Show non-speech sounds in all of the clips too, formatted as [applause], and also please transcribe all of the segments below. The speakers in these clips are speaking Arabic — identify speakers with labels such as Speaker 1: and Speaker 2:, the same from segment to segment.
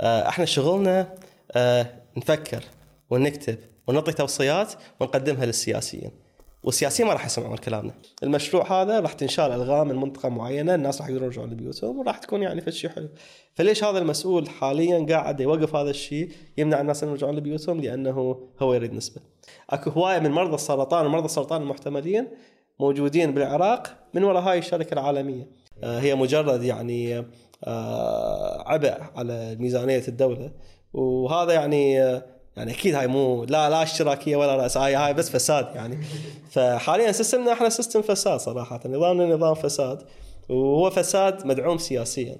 Speaker 1: آه، إحنا شغلنا آه، نفكر ونكتب ونعطي توصيات ونقدمها للسياسيين. والسياسيين ما راح يسمعون كلامنا. المشروع هذا راح تنشال ألغام من منطقة معينة الناس راح يقدرون يرجعون لبيوتهم وراح تكون يعني في شيء حلو. فليش هذا المسؤول حاليا قاعد يوقف هذا الشيء يمنع الناس ان يرجعون لبيوتهم؟ لأنه هو يريد نسبة. أكو هواية من مرضى السرطان ومرضى السرطان المحتملين موجودين بالعراق من وراء هاي الشركة العالمية. هي مجرد يعني آه، عبء على ميزانية الدولة. وهذا يعني آه، يعني أكيد هاي مو لا لا اشتراكية ولا رأس هاي هاي بس فساد يعني. فحاليا system نا إحنا system فساد صراحة نظامنا نظام فساد. وهو فساد مدعوم سياسيا.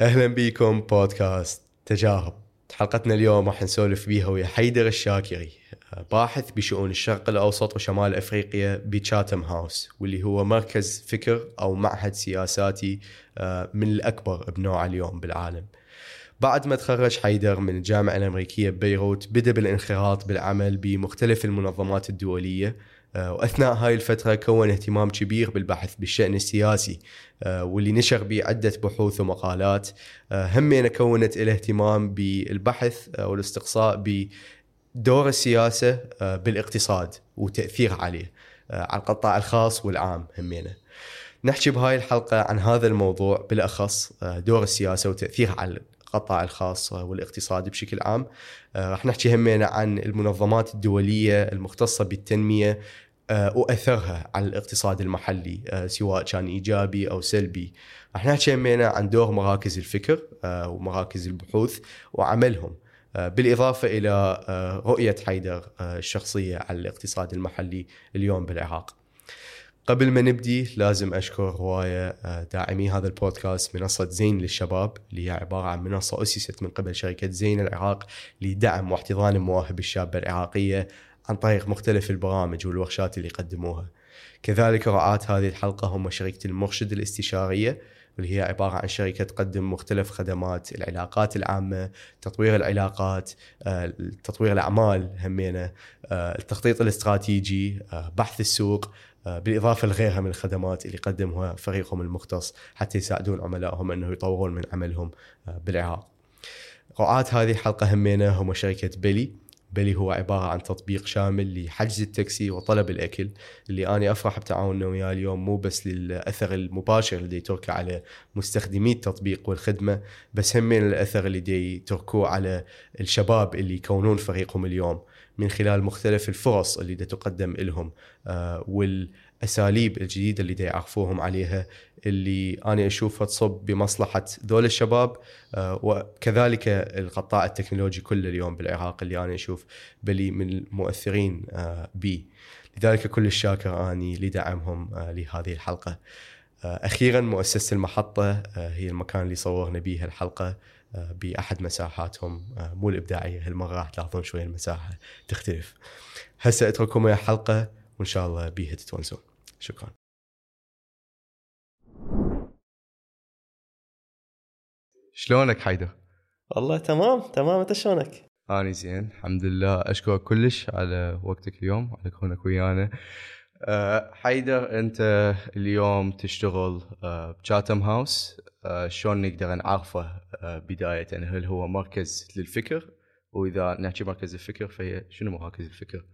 Speaker 2: أهلا بكم بودكاست تجارب حلقتنا اليوم راح نسولف بيها ويا حيدر الشاكري. باحث بشؤون الشرق الأوسط وشمال أفريقيا بتشاتم هاوس واللي هو مركز فكر أو معهد سياساتي آه، من الأكبر بنوعه اليوم بالعالم. بعد ما تخرج حيدر من الجامعة الأمريكية ببيروت بدأ بالانخراط بالعمل بمختلف المنظمات الدولية آه، وأثناء هاي الفترة كون اهتمام كبير بالبحث بالشأن السياسي آه، واللي نشر به عده بحوث ومقالات همين كونت الاهتمام بالبحث والاستقصاء دور السياسة آه، بالاقتصاد وتأثير عليه آه، على القطاع الخاص والعام همينه. نحكي بهاي الحلقة عن هذا الموضوع بالأخص آه، دور السياسة وتاثيرها على القطاع الخاص والاقتصاد بشكل عام. راح نحكي همينه عن المنظمات الدولية المختصة بالتنمية وأثرها على الاقتصاد المحلي سواء كان إيجابي أو سلبي. راح نحكي همينه عن دور مراكز الفكر ومراكز البحوث وعملهم بالإضافة إلى آه، رؤية حيدر آه، الشخصية على الاقتصاد المحلي اليوم بالعراق قبل ما نبدي لازم أشكر هواية داعمي هذا البودكاست منصة زين للشباب اللي هي عبارة عن منصة أسست من قبل شركة زين العراق لدعم واحتضان المواهب الشابة العراقية عن طريق مختلف البرامج والورشات اللي يقدموها. كذلك رعاة هذه الحلقة هم شركة المرشد الاستشارية واللي هي عبارة عن شركة تقدم مختلف خدمات العلاقات العامة تطوير العلاقات آه، تطوير الأعمال همينة آه، التخطيط الاستراتيجي آه، بحث السوق بالإضافة لغيرها من الخدمات اللي يقدمها فريقهم المختص حتى يساعدون عملائهم أنه يطورون من عملهم بالعراق رعاة هذه الحلقة همينة هم شركة بيلي. بل هو عبارة عن تطبيق شامل لحجز التاكسي وطلب الأكل اللي أنا أفرح بتعاوننا وياه اليوم مو بس للأثر المباشر اللي يتركه على مستخدمي التطبيق والخدمة بس هم من الأثر اللي دي يتركوه على الشباب اللي يكونون فريقهم اليوم من خلال مختلف الفرص اللي دا تقدم لهم آه والأساليب الجديدة اللي يعرفوهم عليها اللي أنا اشوفها تصب بمصلحة ذول الشباب آه، وكذلك القطاع التكنولوجي كله اليوم بالعراق اللي أنا أشوف بلي من المؤثرين آه، بي. لذلك كل الشاكر أني لدعمهم آه، لهذه الحلقة. أخيرا مؤسسة المحطة هي المكان اللي صورنا به الحلقة بأحد مساحاتهم مو الإبداعية هالمره راح تلاحظون شوية المساحة تختلف. هسه أترككم ويا حلقة وإن شاء الله بيها تتونسون شكرا. شلونك حيدر؟
Speaker 1: والله تمام تمام. أنت شلونك؟
Speaker 2: اني زين الحمد لله. أشكرك كلش على وقتك اليوم على كونك ويانا. أه حيدر أنت اليوم تشتغل أه ب Chatham House أه شلون نقدر نعرفه؟ أه بداية هل هو مركز للفكر؟ وإذا نحكي مركز الفكر فهي شنو مراكز الفكر؟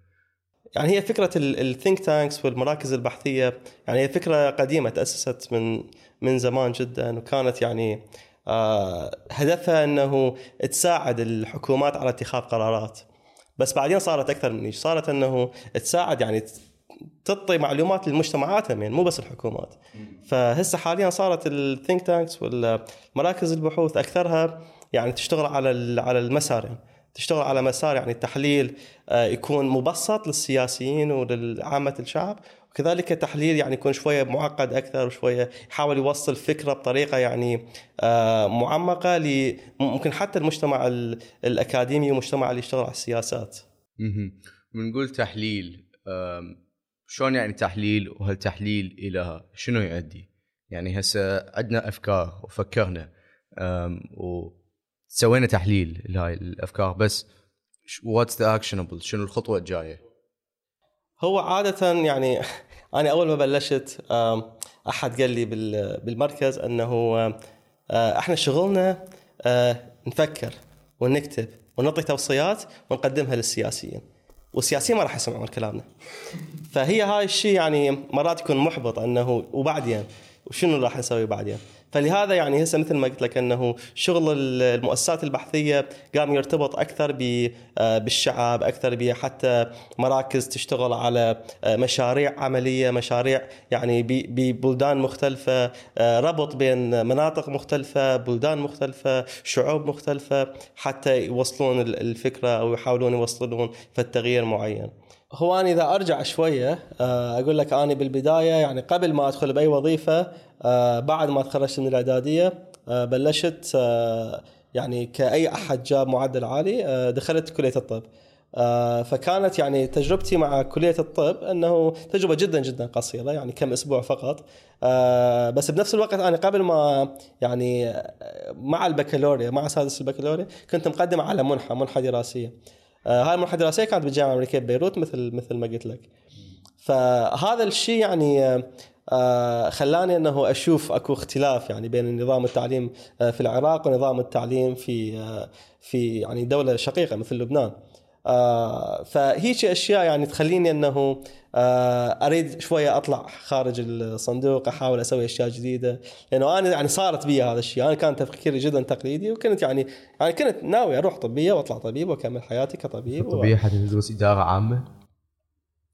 Speaker 1: يعني هي فكرة ال think tanks والمراكز البحثية يعني هي فكرة قديمة تأسست من من زمان جدا وكانت يعني آه، هدفها إنه تساعد الحكومات على اتخاذ قرارات. بس بعدين صارت أكثر من صارت إنه تساعد يعني تعطي معلومات للمجتمعات يعني مو بس الحكومات. فهسه حاليا صارت الثينك تانكس والمراكز البحوث أكثرها يعني تشتغل على على المسارين تشتغل على مسار يعني التحليل آه، يكون مبسط للسياسيين ولعامة الشعب وكذلك تحليل يعني يكون شوية معقد أكثر وشوية يحاول يوصل فكرة بطريقة يعني آه، معمقة ممكن حتى المجتمع الأكاديمي والمجتمع اللي يشتغل على السياسات.
Speaker 2: بنقول تحليل شلون يعني تحليل وهل تحليل إلى شنو يؤدي؟ يعني هسه عندنا أفكار وفكرنا وسوينا تحليل لهاي الأفكار بس what's the actionable شنو الخطوة الجاية؟
Speaker 1: هو عادة يعني [laughs] أنا أول ما بلشت أحد قال لي بال- بالمركز إنه آه، إحنا شغلنا آه، نفكر ونكتب ونعطي توصيات ونقدمها للسياسيين والسياسيين ما راح يسمعون كلامنا. فهي هاي الشيء يعني مرات يكون محبط إنه وبعدين وشنو راح نسوي بعدين؟ فلهذا يعني هسه مثل ما قلت لك إنه شغل المؤسسات البحثية قام يرتبط أكثر آه، بالشعب أكثر بحتى مراكز تشتغل على آه، مشاريع عملية مشاريع يعني ببلدان مختلفة آه، ربط بين مناطق مختلفة بلدان مختلفة شعوب مختلفة حتى يوصلون ال- الفكرة أو يحاولون يوصلون في التغيير معين. هو أنا إذا أرجع شوية آه، أقول لك أنا بالبداية يعني قبل ما أدخل بأي وظيفة آه، بعد ما تخرجت من الإعدادية آه، بلشت يعني كأي أحد جاب معدل عالي دخلت كلية الطب. فكانت يعني تجربتي مع كلية الطب أنه تجربة جدا جدا قصيرة يعني كم أسبوع فقط. بس بنفس الوقت أنا قبل ما يعني مع البكالوريا مع سادس البكالوريا كنت مقدم على منحة دراسية. آه، هاي المنحه الدراسيه كانت بالجامعة الأمريكية ببيروت مثل مثل ما قلت لك. فهذا الشيء يعني آه، آه، خلاني أنه أشوف أكو اختلاف يعني بين نظام التعليم آه، في العراق ونظام التعليم في آه، في يعني دولة شقيقة مثل لبنان. آه، فهيك أشياء يعني تخليني أنه آه، أريد شوية أطلع خارج الصندوق أحاول أسوي أشياء جديدة لأنه أنا يعني صارت بي هذا الشيء. أنا كان تفكيري جدا تقليدي وكنت يعني يعني كنت ناوي أروح طبية وأطلع طبيب وأكمل حياتي كطبيب و...
Speaker 3: طبيعي حتى تدرس إدارة عامة؟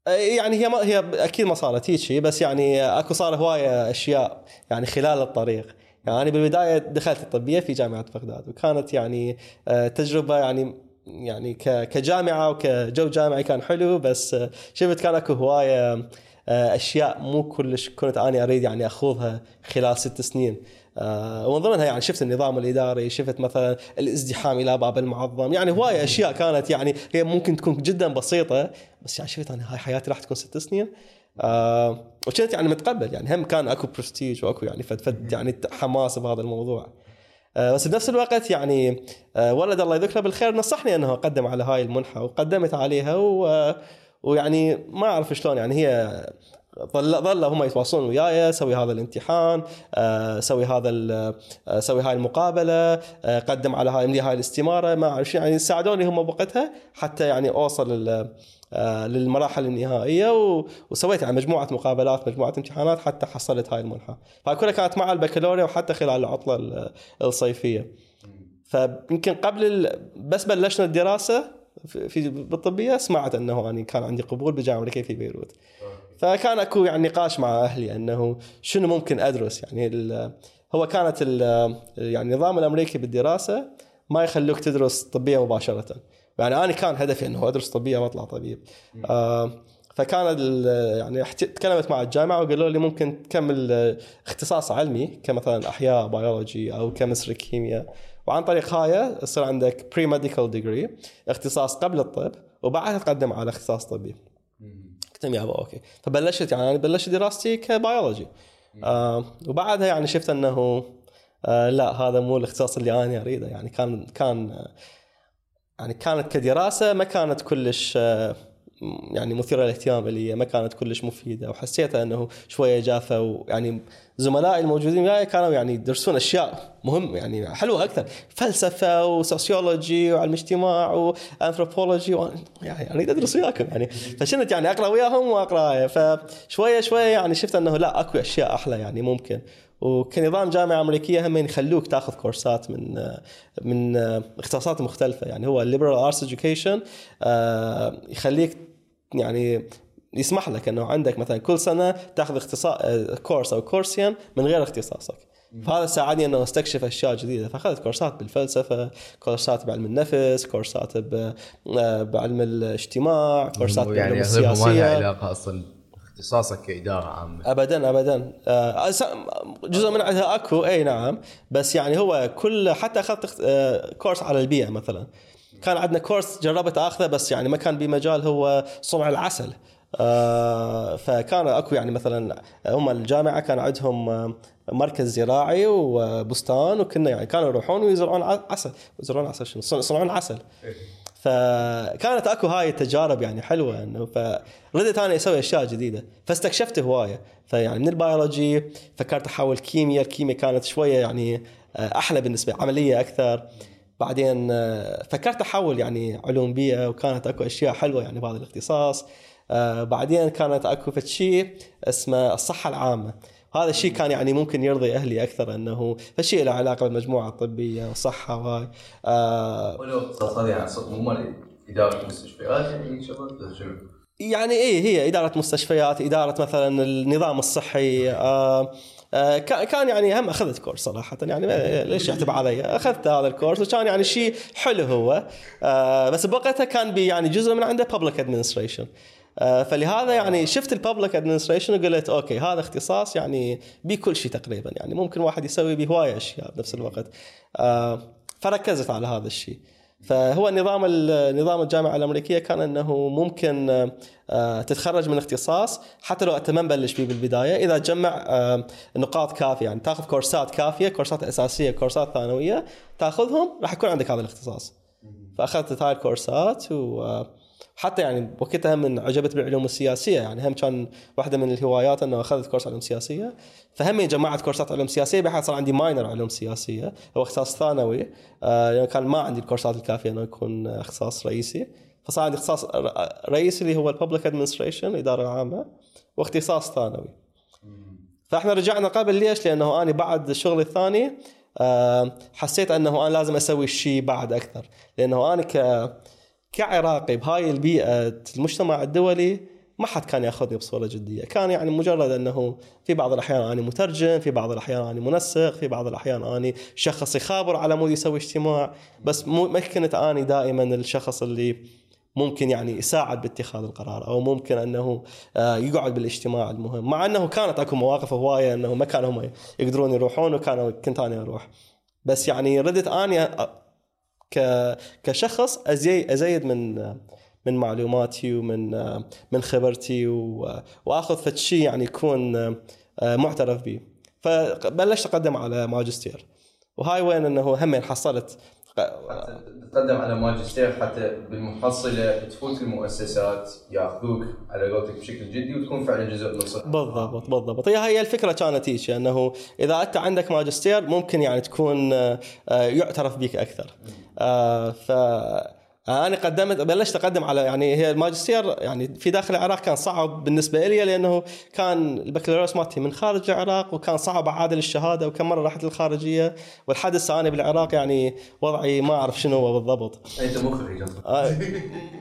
Speaker 1: يعني هي ما هي أكيد ما صارت هيك شيء بس يعني أكو صار هواية أشياء يعني خلال الطريق. يعني بالبداية دخلت الطبية في جامعة بغداد وكانت يعني آه، تجربة يعني يعني كجامعة وكجو جامعي كان حلو بس شفت كان أكو هواية آه، أشياء مو كلش كنت أنا أريد يعني أخوضها خلال ست سنين. آه، ومن ضمنها يعني شفت النظام الإداري شفت مثلا الازدحام إلى باب المعظم. يعني هواية أشياء كانت يعني هي ممكن تكون جدا بسيطة بس يعني شفت أنا هاي حياتي راح تكون ست سنين. آه وكنت يعني متقبل يعني هم كان أكو برستيج وأكو يعني فد, يعني حماس بهذا الموضوع. بس بنفس الوقت يعني آه ولد الله يذكره بالخير نصحني أنه اقدم على هاي المنحة وقدمت عليها و ويعني ما أعرف شلون يعني هي ظل ظلوا هم يتواصلون وياي سوي هذا الامتحان آه، سوي هذا آه، سوي هاي المقابلة آه، قدم على هاي املي هاي الاستمارة ما أعرف شو، يعني ساعدوني هم بوقتها حتى يعني أوصل آه، للمراحل النهائية وسويت يعني مجموعة مقابلات مجموعة امتحانات حتى حصلت هاي المنحة فهاي كلها كانت مع البكالوريا وحتى خلال العطلة ال- الصيفية فيمكن قبل. بس بلشنا الدراسة في بالطبية سمعت إنه يعني كان عندي قبول بالجامعة الامريكيه في بيروت فكان أكو يعني نقاش مع أهلي إنه شنو ممكن أدرس يعني. هو كانت. يعني النظام الأمريكي بالدراسة ما يخلوك تدرس طبية مباشرة يعني أنا كان هدفي إنه أدرس طبية وأطلع طبيب. آه فكان يعني تكلمت مع الجامعة وقالوا لي ممكن تكمل آه، اختصاص علمي كمثلا أحياء بيولوجي أو chemistry كيمياء. وعن طريق هاي يصير عندك pre-medical degree اختصاص قبل الطب وبعدها تقدم على اختصاص طبي. قلت لهم يابا okay. فبلشت يعني أنا بلشت دراستي كبيولوجي. آه وبعدها يعني شفت إنه آه لا هذا مو الاختصاص اللي أنا أريده. يعني كان كان يعني كانت كدراسة ما كانت كلش يعني مثيرة للاهتمام لي ما كانت كلش مفيدة وحسيت إنه شوية جافه ويعني زملائي الموجودين وياي كانوا يعني يدرسون أشياء مهم يعني حلوة أكثر فلسفة و sociology وعلم اجتماع وأنثروبولوجي و... يعني اريد أدرس وياكم يعني فشنت يعني أقرأ وياهم وأقرأ فشوية شوية يعني شفت إنه لا أكو أشياء أحلى يعني ممكن. وكنظام جامعة أمريكية هم يخلوك تاخذ كورسات من من اختصاصات مختلفة. يعني هو ال liberal arts education يخليك يعني يسمح لك إنه عندك مثلا كل سنة تاخذ اختصاص course أو كورسين من غير اختصاصك. فهذا ساعدني إنه أستكشف أشياء جديدة. فأخذت كورسات بالفلسفة كورسات بعلم النفس كورسات ب- بعلم الاجتماع كورسات بالعلوم
Speaker 3: يعني لها
Speaker 1: السياسية.
Speaker 3: علاقة أصلا اختصاصك كإدارة عامة.
Speaker 1: ابدا ابدا. آه، جزء من عندها أكو إي نعم. بس يعني هو كل حتى أخذت اخت- آه، كورس على البيئه مثلا. كان عندنا كورس جربت أخذه بس يعني ما كان بمجال هو صنع العسل. آه، فكان أكو يعني مثلا هم الجامعة كان عندهم مركز زراعي وبستان وكنا يعني كانوا يروحون ويزرعون عسل. يزرعون عسل شنو؟ يصنعون عسل. فكانت اكو هاي التجارب يعني حلوة انه فردت أنا أسوي اشياء جديدة فاستكشفت هواية. فيعني من البيولوجي فكرت احول كيمياء الكيمياء كانت شوية يعني آه، أحلى بالنسبة عملية أكثر. بعدين آه، فكرت احول يعني علوم بيئة وكانت اكو اشياء حلوة يعني بهذا الاختصاص. آه، بعدين كانت اكو شيء اسمه الصحة العامة. هذا الشيء كان يعني ممكن يرضي أهلي أكثر أنه فشيء له علاقة بالمجموعة الطبية والصحة وهاي. آه
Speaker 3: ولو اختصاصات يعني مو مال إدارة مستشفيات يعني شغل؟
Speaker 1: يعني إيه هي إدارة مستشفيات إدارة مثلا النظام الصحي آه آه كان يعني هم أخذت course صراحة. يعني ليش يكذب علي؟ أخذت هذا الكورس وكان يعني شيء حلو هو. بس بوقتها كان بي يعني جزء من عنده public administration فلهذا يعني شفت ال public administration وقلت okay هذا اختصاص يعني بكل شيء تقريبا يعني ممكن واحد يسوي به هوايه أشياء بنفس الوقت. آه، فركزت على هذا الشيء. فهو نظام نظام الجامعة الأمريكية كان إنه ممكن آه، تتخرج من اختصاص حتى لو أنت ما مبلش فيه بالبداية. إذا تجمع نقاط كافية يعني تاخذ كورسات كافية كورسات أساسية كورسات ثانوية تاخذهم راح يكون عندك هذا الاختصاص. فأخذت هاي الكورسات و حتى يعني وقتها من عجبت بالعلوم السياسية يعني هم كان واحدة من الهوايات إنه أخذت كورس علوم سياسية. فهم جمعت كورسات علوم سياسية بحيث صار عندي minor علوم سياسية. هو اختصاص ثانوي آه يعني كان ما عندي الكورسات الكافية إنه يكون اختصاص رئيسي. فصار عندي اختصاص رئيسي اللي هو ال public administration الإدارة العامة واختصاص ثانوي. فإحنا رجعنا قبل ليش؟ لأنه أنا بعد الشغل الثاني آه، حسيت أنه أنا لازم أسوي شيء بعد أكثر. لأنه أنا ك كعراقي بهاي البيئة المجتمع الدولي ما حد كان ياخذني بصورة جدية، كان يعني مجرد أنه في بعض الأحيان أني مترجم، في بعض الأحيان أني منسق، في بعض الأحيان أني شخص يخابر على مود يسوي اجتماع، بس مو ما كنت أني دائما الشخص اللي ممكن يعني يساعد باتخاذ القرار أو ممكن أنه آه، يقعد بالاجتماع المهم، مع أنه كانت أكو مواقف هواية أنه ما كانوا هم يقدرون يروحون وكانوا كنت أنا أروح. بس يعني ردت أني كشخص أزيد من من معلوماتي ومن من خبرتي وأخذ فد شيء يعني يكون معترف به فبلشت أقدم على ماجستير. وهاي وين إنه هم حصلت.
Speaker 3: تقدم على ماجستير حتى بالمحصلة تفوت المؤسسات ياخذوك على قولتك بشكل جدي وتكون فعلا جزء من الصحه
Speaker 1: بالضبط بالضبط. هي هي الفكرة كانت هيك إنه إذا أنت عندك ماجستير ممكن يعني تكون آه، يعترف بك أكثر. آه، ف أنا قدمت بلشت أقدم على يعني هي الماجستير يعني في داخل العراق كان صعب بالنسبة لي لأنه كان البكالوريوس مالتي من خارج العراق وكان صعب أعادل الشهادة وكم مرة رحت للخارجية. والحد هسه أنا بالعراق يعني وضعي ما أعرف شنو هو بالضبط.
Speaker 3: أنت مو خريج آه،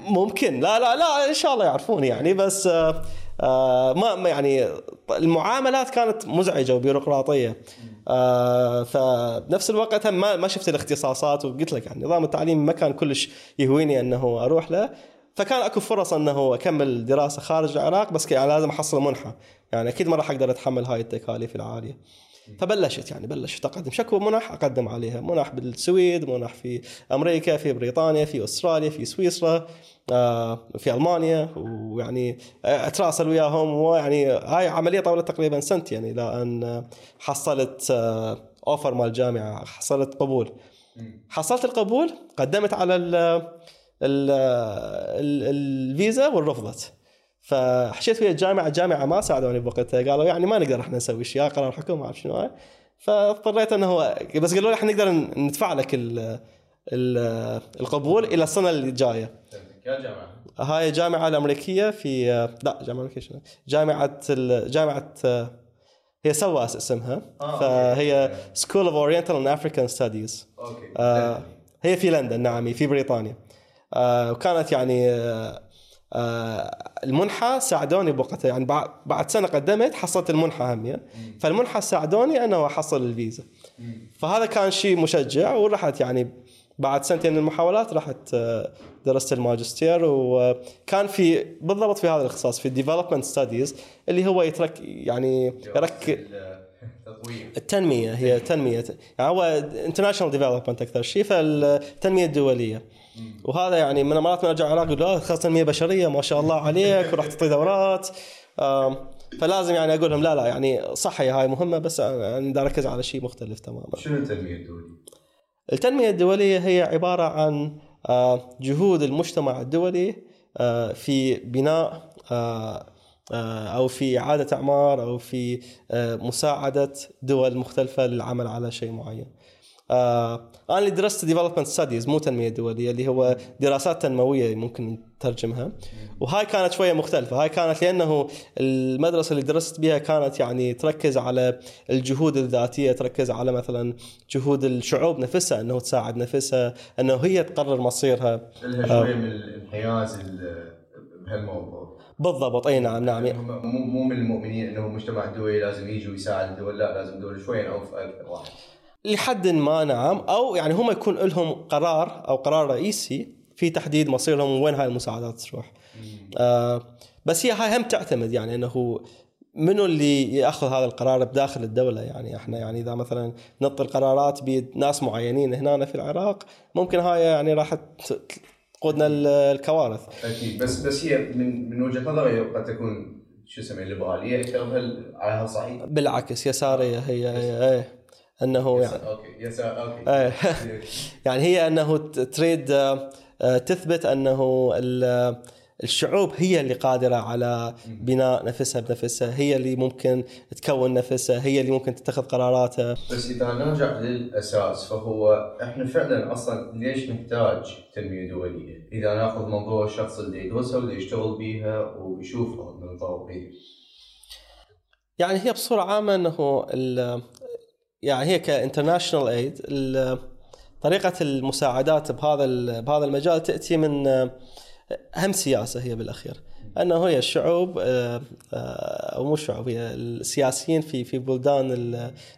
Speaker 1: ممكن. لا لا لا إن شاء الله يعرفوني يعني بس آه آه ما يعني المعاملات كانت مزعجة وبيروقراطية. آه فبنفس الوقت ما, ما شفت الاختصاصات وقلت لك يعني نظام التعليم ما كان كلش يهويني إنه أروح له. فكان أكو فرص إنه أكمل دراسة خارج العراق بس لازم أحصل منحة. يعني أكيد ما راح أقدر أتحمل هاي التكاليف العالية. فبلشت يعني بلشت أقدم. شكوى منح أقدم عليها. منح بالسويد منح في أمريكا في بريطانيا في أستراليا في سويسرا آه، في ألمانيا. ويعني أتراسل وياهم. ويعني هاي عملية طولت تقريبا سنتين إلى يعني ان حصلت offer آه، مال الجامعة حصلت قبول. حصلت القبول قدمت على الفيزا ورفضت فحچيت ويا الجامعة الجامعة ما ساعدوني بوقتها قالوا يعني ما نقدر إحنا نسوي شيء قرار حكومه ما أعرف شنو. فاضطريت إنه بس قالوا لي إحنا نقدر ندفع لك ال القبول إلى السنة اللي جاية.
Speaker 3: يا جامعة؟
Speaker 1: هاي الجامعة الأمريكية في لا جامعة امريكيه جامعة جامعة هي SOAS اسمها. آه، فهي School of Oriental and African Studies هي في لندن نعم في بريطانيا. آه وكانت يعني آه آه المنحة ساعدوني بوقتها. يعني بعد سنة قدمت حصلت المنحة هم هيه فالمنحة ساعدوني أنه أحصل الفيزا. فهذا كان شيء مشجع ورحت يعني بعد سنتين من المحاولات رحت آه، درست الماجستير. وكان في بالضبط في هذا الاختصاص في ال development studies اللي هو يترك يعني يرك [laughs] التنمية هي تنميه يعني هو international development أكثر شيء فالتنمية الدولية. وهذا يعني من مرات من ارجع العراق يقول خاصة تنميه بشريه ما شاء الله عليك وراح تعطي دورات فلازم يعني أقول لهم لا لا يعني صح هي هاي مهمة بس يعني أركز على شيء مختلف تماما
Speaker 3: شنو التنمية الدولية؟
Speaker 1: التنمية الدولية هي عبارة عن آه، جهود المجتمع الدولي آه، في بناء آه، أو في إعادة أعمار أو في مساعدة دول مختلفة للعمل على شيء معين. آه، أنا اللي درست development studies مو تنمية دولية اللي هو دراسات تنموية ممكن نترجمها. وهاي كانت شوية مختلفة. هاي كانت لأنه المدرسة اللي درست بها كانت يعني تركز على الجهود الذاتية تركز على مثلا جهود الشعوب نفسها إنه تساعد نفسها إنه هي تقرر مصيرها.
Speaker 3: لها شوية من الانحياز ال- بهالموضوع.
Speaker 1: بالضبط. أي نعم نعم.
Speaker 3: هم مو مو من المؤمنين إنه المجتمع الدولي لازم يجي ويساعد الدول لا لازم الدول شوي نعوف أكثر. واحد.
Speaker 1: لحد ما نعم. أو يعني هم يكون لهم قرار أو قرار رئيسي في تحديد مصيرهم وين هاي المساعدات تروح. آه بس هي هاي هم تعتمد يعني إنه منو اللي يأخذ هذا القرار بداخل الدولة يعني. إحنا يعني إذا مثلا نعطي القرارات بناس معينين هنا في العراق ممكن هاي يعني راح تقودنا ال- الكوارث.
Speaker 3: أكيد. بس بس هي من من وجهة نظري قد تكون شو اسمه ليبرالية أكثر بهال على هالصعيد
Speaker 1: بالعكس يسارية هي, هي إيه. أنه يعني.
Speaker 3: أوكي
Speaker 1: إيه. [laughs] يعني هي أنه تريد آه، آه، تثبت أنه ال- الشعوب هي اللي قادرة على بناء نفسها بنفسها هي اللي ممكن تكون نفسها هي اللي ممكن تتخذ قراراتها.
Speaker 3: بس إذا نرجع للأساس فهو إحنا فعلا أصلا ليش نحتاج تنميه دوليه؟ إذا نأخذ منظور الشخص اللي يدرسها واللي يشتغل بيها ويشوفها من إيه.
Speaker 1: يعني هي بصورة عامة أنه ال- يعني هي كانترناشونال ايد طريقة المساعدات بهذا بهذا المجال تأتي من آه، أهم سياسة هي بالأخير أنه هي الشعوب آه، آه، أو مو الشعوب هي السياسيين في في بلدان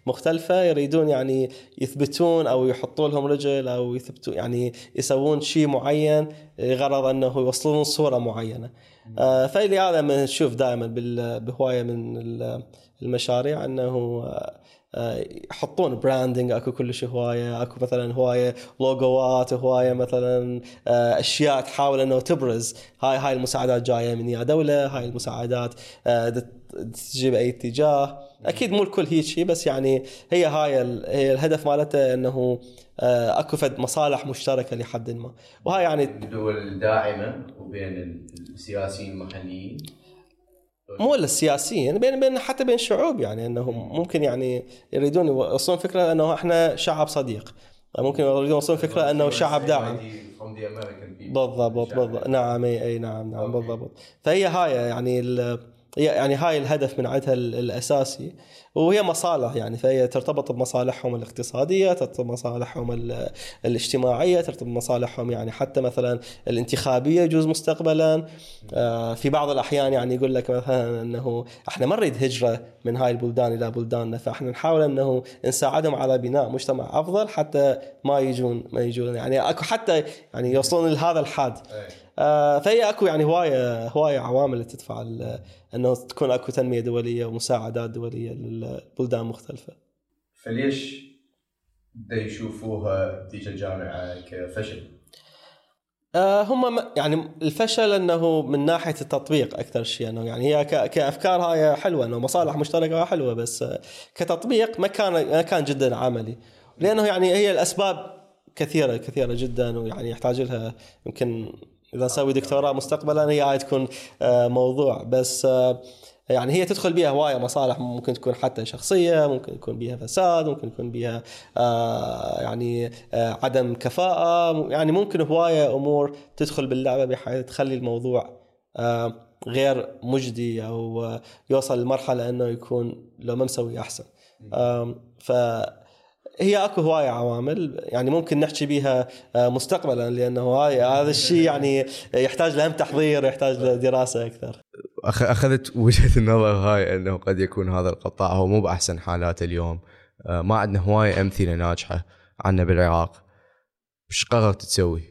Speaker 1: المختلفه يريدون يعني يثبتون أو يحطوا لهم رجل أو يثبتوا يعني يسوون شيء معين غرض أنه يوصلون صورة معينة. فلهذا نشوف دائما بهواية من ال- المشاريع أنه يحطون branding أكو كلش هواية أكو مثلا هواية لوجوات هواية مثلا آه، أشياء تحاول إنه تبرز. هاي هاي المساعدات جاية من يا دولة هاي المساعدات آه، دت- تجي باي اتجاه. أكيد مو الكل هيك شيء بس يعني هي هاي هي الهدف مالته إنه آه، أكو فد مصالح مشتركة لحد ما. وهاي يعني
Speaker 3: الدول الداعمة وبين السياسيين المحليين.
Speaker 1: مو إلا السياسيين بين بين حتى بين الشعوب يعني إنهم ممكن يعني يريدون يوصلون فكرة إنه إحنا شعب صديق. ممكن يريدون يوصلون فكرة إنه شعب داعم. بالضبط بالضبط. نعم اي نعم نعم. بالضبط. فهي هاي يعني يعني هاي الهدف من عندها ال- الأساسي. وهي مصالح يعني فهي ترتبط بمصالحهم الاقتصادية ترتبط بمصالحهم ال- الاجتماعية ترتبط بمصالحهم يعني حتى مثلا الانتخابية يجوز مستقبلا آه، في بعض الأحيان يعني يقول لك مثلا إنه إحنا ما نريد هجرة من هاي البلدان إلى بلداننا فإحنا نحاول إنه نساعدهم على بناء مجتمع أفضل حتى ما يجون ما يجون يعني أكو حتى يعني يوصلون لهذا الحد
Speaker 3: إيه.
Speaker 1: آه، فهي أكو يعني هوايه هواية عوامل تدفع إنه تكون أكو تنمية دولية ومساعدات دولية للبلدان المختلفه.
Speaker 3: فليش دا يشوفوها تيجي الجامعة كفشل؟
Speaker 1: آه، هم يعني الفشل إنه من ناحية التطبيق أكثر شيء إنه يعني هي كأفكار هاي حلوة إنه مصالح مشتركة حلوة بس كتطبيق ما كان ما كان جدا عملي لأنه يعني هي الأسباب كثيرة كثيرة جدا ويعني يحتاج لها يمكن إذا نسوي دكتوراه مستقبلا هي هاي تكون آه، موضوع بس آه، يعني هي تدخل بها هواية مصالح ممكن تكون حتى شخصية ممكن يكون بها فساد ممكن يكون بها آه يعني آه عدم كفاءة يعني ممكن هواية أمور تدخل باللعبة بحيث تخلي الموضوع آه غير مجدي أو يوصل لمرحلة إنه يكون لو ما مسوي أحسن ف هي أكو هواية عوامل يعني ممكن نحكي بيها آه، مستقبلا لأنه هاي هذا الشيء يعني يحتاج لهم تحضير يحتاج لدراسة
Speaker 2: أكثر. أخذت وجهة النظر هاي إنه قد يكون هذا القطاع هو مو بأحسن حالاته اليوم آه، ما عندنا هواية أمثلة ناجحة عنا بالعراق إيش قررت تسوي؟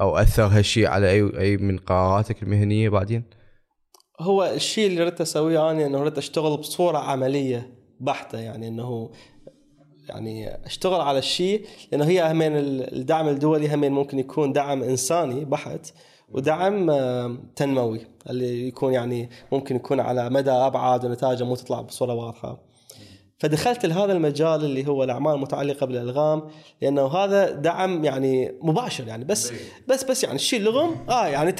Speaker 2: أو أثر هالشيء على أي أي من قراراتك المهنية بعدين؟
Speaker 1: هو الشيء اللي ردت أسويه أنا إنه ردت أشتغل بصورة عملية بحتة يعني إنه يعني أشتغل على الشيء لأنه هي همين الدعم الدولي همين ممكن يكون دعم إنساني بحت ودعم آه، تنموي اللي يكون يعني ممكن يكون على مدى ابعد ونتائجه مو تطلع بصورة واضحة. فدخلت لهذا المجال اللي هو الأعمال المتعلقة بالألغام لأنه هذا دعم يعني مباشر يعني بس بس بس يعني تشيل لغم آه يعني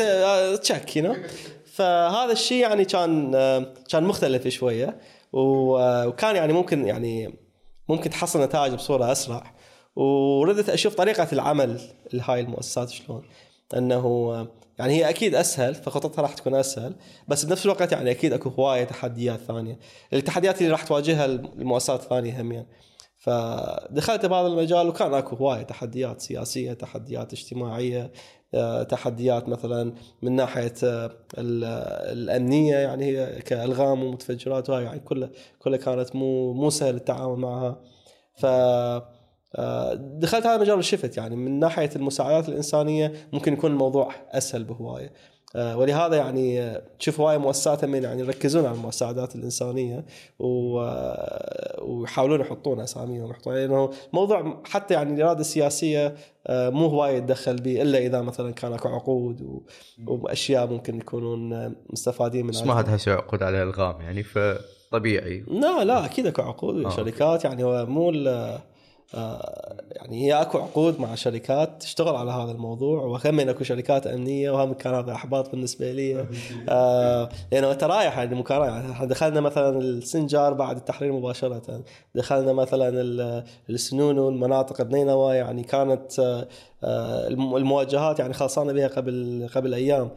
Speaker 1: تشك يو فهذا الشيء يعني كان آه، كان مختلف شوية وكان يعني ممكن يعني ممكن تحصل نتائج بصورة أسرع. وردت أشوف طريقة العمل لهاي المؤسسات شلون. أنه يعني هي أكيد أسهل فخططها راح تكون أسهل بس بنفس الوقت يعني أكيد أكو هواية تحديات ثانية. التحديات اللي راح تواجهها المؤسسات الثانية هم يعني. فدخلت بهذا المجال وكان أكو هواية تحديات سياسية تحديات اجتماعية آه، تحديات مثلا من ناحية آه، ال- الأمنية يعني هي كألغام ومتفجرات وهاي يعني كلها كلها كانت مو مو سهل التعامل معها. ف دخلت هذا المجال وشفت يعني من ناحية المساعدات الإنسانية ممكن يكون الموضوع أسهل بهواية. آه، ولهذا يعني آه، تشوف هواي مؤسسات من يعني يركزون على المساعدات الإنسانية آه، ويحاولون يحطون أساميهم يحطون لأنه موضوع حتى يعني الإرادة السياسية آه، مو هواي يتدخل به إلا إذا مثلا كان أكو عقود و- وأشياء ممكن يكونون آه، مستفادين
Speaker 4: بس
Speaker 1: منها
Speaker 4: ما هذا هسه عقود على إلغام يعني فطبيعي.
Speaker 1: لا لا أكيد أكو عقود
Speaker 4: آه،
Speaker 1: شركات يعني هو مو آه، يعني هي اكو عقود مع شركات تشتغل على هذا الموضوع وهم اكو شركات امنية وهم كان هذا احباط بالنسبة لي. [laughs] آه لأنه انت رايح يعني مكان يعني دخلنا مثلا السنجار بعد التحرير مباشرة. دخلنا مثلا ال- السنون والمناطق بنينوى يعني كانت آه، الم- المواجهات يعني خلصانة بها قبل قبل أيام.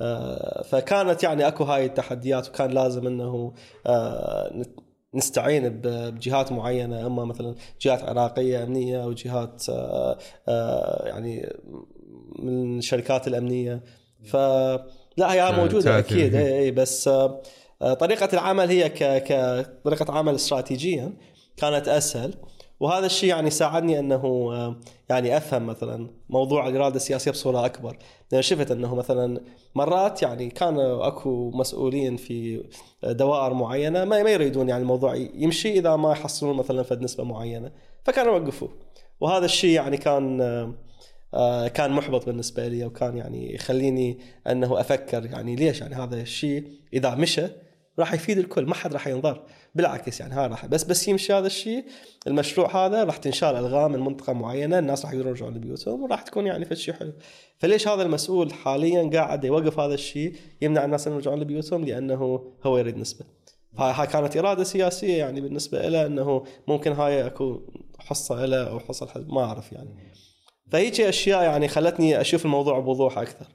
Speaker 1: آه، فكانت يعني اكو هاي التحديات وكان لازم إنه آه، نستعين بجهات معينة أما مثلا جهات عراقية أمنية أو جهات آه، آه، يعني من الشركات الأمنية. فلا هي موجودة
Speaker 4: تأتي.
Speaker 1: أكيد. [laughs] إي بس آه، آه، طريقة العمل هي ك كطريقه عمل استراتيجيا كانت أسهل. وهذا الشيء يعني ساعدني أنه آه، يعني أفهم مثلا موضوع الإرادة السياسية بصورة أكبر. لأن شفت أنه مثلا مرات يعني كان أكو مسؤولين في دوائر معينة ما ما يريدون يعني الموضوع يمشي إذا ما يحصلون مثلا فد نسبة معينة. فكانوا يوقفوه. وهذا الشيء يعني كان آه، آه، كان محبط بالنسبة لي وكان يعني يخليني أنه أفكر يعني ليش يعني هذا الشيء إذا مشى راح يفيد الكل ما حد راح ينضر بالعكس يعني هذا راح. بس بس يمشي هذا الشيء. المشروع هذا راح تنشال ألغام من منطقة معينة الناس راح يقدرون يرجعون لبيوتهم وراح تكون يعني فد شيء حلو. فليش هذا المسؤول حاليا قاعد يوقف هذا الشيء يمنع الناس ان يرجعون لبيوتهم؟ لأنه هو يريد نسبة. هاي هاي كانت إرادة سياسية يعني بالنسبة له إنه ممكن هاي أكو حصة له أو حصة ما أعرف يعني. فهيك أشياء يعني خلتني أشوف الموضوع بوضوح
Speaker 4: أكثر.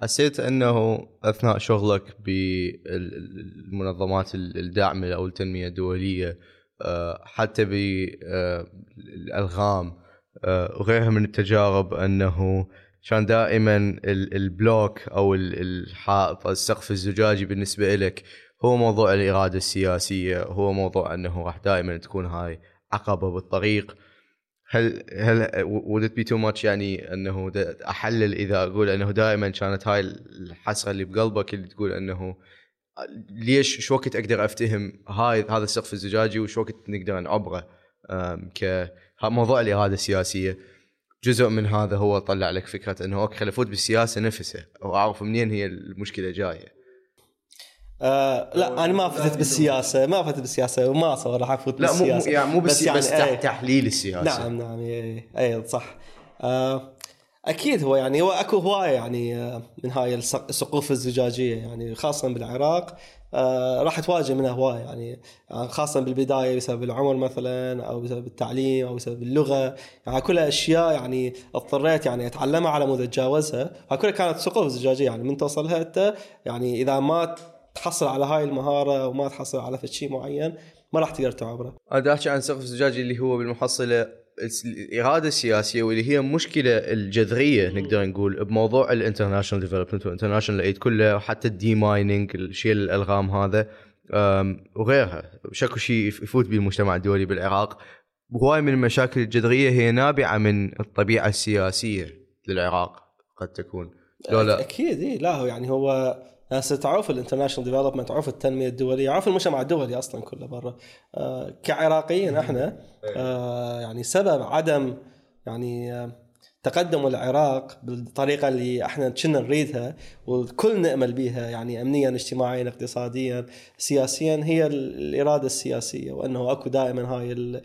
Speaker 4: حسيت أنه أثناء شغلك بالمنظمات الداعمة أو التنمية الدولية آه، حتى بالالغام آه، وغيرها من التجارب أنه كان دائما ال- البلوك أو ال- الحائط السقف الزجاجي بالنسبة لك هو موضوع الإرادة السياسية هو موضوع أنه راح دائما تكون هاي عقبة بالطريق. هل هل would it be too much يعني إنه أحلل إذا أقول إنه دائما كانت هاي الحسرة اللي بقلبك اللي تقول إنه ليش شو وقت أقدر أفتهم هاي هذا السقف الزجاجي وشو وقت نقدر نعبره؟ ك موضوع السياسيه جزء من هذا هو طلع لك فكرة إنه okay خليني افوت بالسياسة نفسها وأعرف منين هي المشكلة جاية.
Speaker 1: آه لا أنا ما فتت بالسياسة ما فتت بالسياسة وما أتصور راح افوت
Speaker 4: لا مو
Speaker 1: بالسياسة.
Speaker 4: يعني مو بس, بس,
Speaker 1: يعني
Speaker 4: تح-
Speaker 1: إيه.
Speaker 4: تحليل السياسة.
Speaker 1: نعم نعم اي اي صح. آه أكيد هو يعني هو أكو هواية يعني آه، من هاي السق- السقوف الزجاجية يعني خاصة بالعراق. آه راح تواجه منها هواية يعني آه، خاصة بالبداية بسبب العمر مثلا أو بسبب التعليم أو بسبب اللغة. يعني كلها أشياء يعني اضطريت يعني أتعلمها على مود أتجاوزها. هاي كلها كانت سقوف زجاجية يعني من توصلها انت يعني إذا ما تحصل على هاي المهارة وما تحصل على شيء معين ما راح تقدر تعبره.
Speaker 4: أنا أحكي عن سقف الزجاجي اللي هو بالمحصلة الإرادة السياسية واللي هي المشكلة الجذرية نقدر نقول بموضوع ال international development وال international aid كله وحتى ال demining شيل الألغام هذا وغيرها. شكو شيء يفوت به المجتمع الدولي بالعراق. هواي من المشاكل الجذرية هي نابعة من الطبيعة السياسية للعراق قد تكون. لو لا؟
Speaker 1: أكيد اي لا هو يعني هو ناس تعرف ال international development تعرف التنمية الدولية تعرف المجتمع الدولي أصلا كله برا. آه كعراقيين إحنا آه يعني سبب عدم يعني آه تقدم العراق بالطريقة اللي إحنا كنا نريدها والكل نأمل بها يعني امنيا اجتماعيا اقتصاديا سياسيا هي الإرادة السياسية وأنه أكو دائما هاي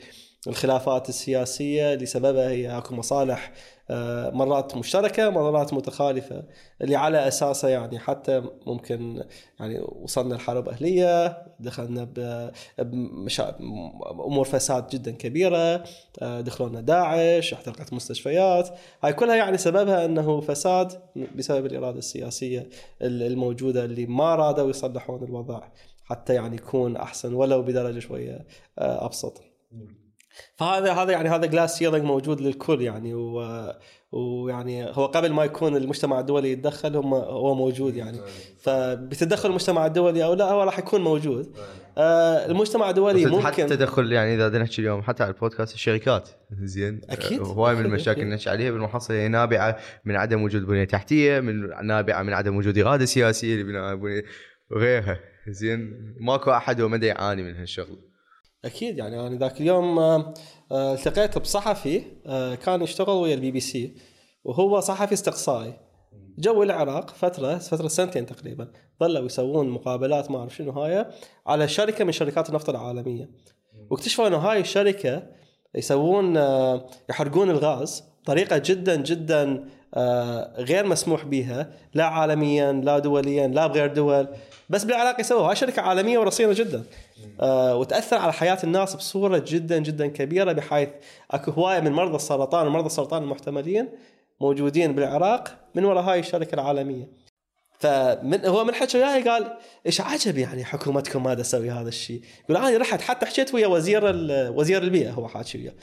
Speaker 1: الخلافات السياسية اللي سببها هي أكو مصالح آه، مرات مشتركة مرات متخالفة اللي على أساسها يعني حتى ممكن يعني وصلنا لحرب أهلية دخلنا بامور فساد جدا كبيرة آه، دخلونا داعش احترقت مستشفيات هاي كلها يعني سببها أنه فساد بسبب الإرادة السياسية الموجودة اللي ما رادوا يصلحون الوضع حتى يعني يكون أحسن ولو بدرجة شوية آه، أبسط. فهذا هذا يعني هذا glass ceiling موجود للكل يعني و ويعني هو قبل ما يكون المجتمع الدولي يتدخل هم هو موجود يعني. فبتدخل المجتمع الدولي أو لا هو راح يكون موجود. آه المجتمع الدولي ممكن
Speaker 4: حتى تدخل يعني إذا نحكي اليوم حتى على البودكاست الشركات. زين.
Speaker 1: أكيد.
Speaker 4: آه، هواي من المشاكل اللي نحكي عليها بالمحصله هي نابعة من عدم وجود بنية تحتية من نابعة من عدم وجود إرادة سياسية لبناء بنية وغيرها زين. ماكو أحد ومدى يعاني من هالشغل.
Speaker 1: أكيد يعني أنا ذاك اليوم آه، آه، التقيت بصحفي آه، كان يشتغل ويا البي بي سي وهو صحفي استقصائي. جو العراق فترة فترة سنتين تقريبا ظلوا يسوون مقابلات ما أعرف شنو هاي على شركة من شركات النفط العالمية. واكتشفوا إنه هاي الشركة يسوون يحرقون الغاز بطريقة جدا جدا غير مسموح بها لا عالميا لا دوليا لا بغير دول بس بالعراق يسووها هاي شركة عالمية ورصينة جدا. آه وتأثر على حياة الناس بصورة جدا جدا كبيرة بحيث أكو هواية من مرضى السرطان ومرضى السرطان المحتملين موجودين بالعراق من وراء هاي الشركة العالمية. فمن هو من حكى وياي قال إيش عجب يعني حكومتكم ما تسوي هذا الشيء؟ يقول أنا رحت حتى حكيت ويا وزير وزير البيئة. هو حاكي وياه.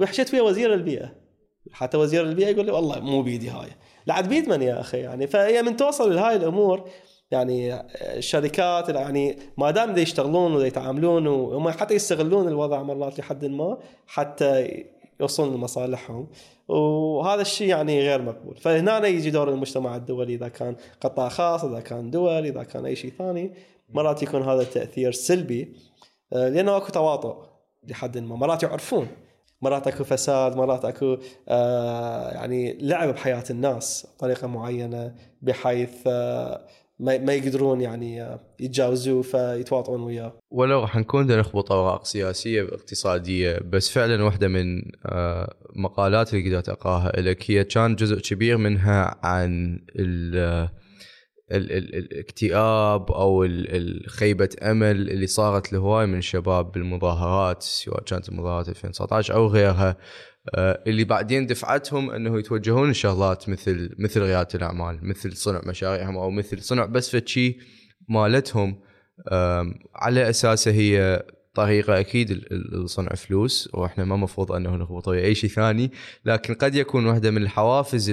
Speaker 1: وحكيت ويا وزير البيئة. حتى وزير البيئة يقول لي والله مو بيدي هاي. لعد بيد من يا أخي. يعني فهي من توصل لهاي الأمور يعني الشركات يعني ما دام يشتغلون ويتعاملون وهم حتى يستغلون الوضع مرات لحد ما حتى يوصلون لمصالحهم. وهذا الشيء يعني غير مقبول. فهنا يجي دور المجتمع الدولي. إذا كان قطاع خاص إذا كان دول إذا كان أي شيء ثاني مرات يكون هذا التاثير سلبي آه، لأنه أكو تواطؤ لحد ما مرات يعرفون. مرات اكو فساد مرات اكو آه يعني لعب بحياة الناس بطريقة معينة بحيث آه ما, ما يقدرون يعني يتجاوزوه فيتواطؤون وياه.
Speaker 4: ولو راح نكون نخبط اوراق سياسية اقتصادية بس فعلا واحدة من آه، مقالات اللي قدرت أقراها لك هي كان جزء كبير منها عن الاكتئاب أو خيبة أمل اللي صارت لهواي من الشباب بالمظاهرات سواء كانت المظاهرات 2019 أو غيرها آه، اللي بعدين دفعتهم إنه يتوجهون لشغلات مثل مثل ريادة الأعمال مثل صنع مشاريعهم أو مثل صنع بس فشي مالتهم على أساسه هي طريقه أكيد لصنع فلوس وإحنا ما مفروض أنه نخبط أي شيء ثاني لكن قد يكون واحدة من الحوافز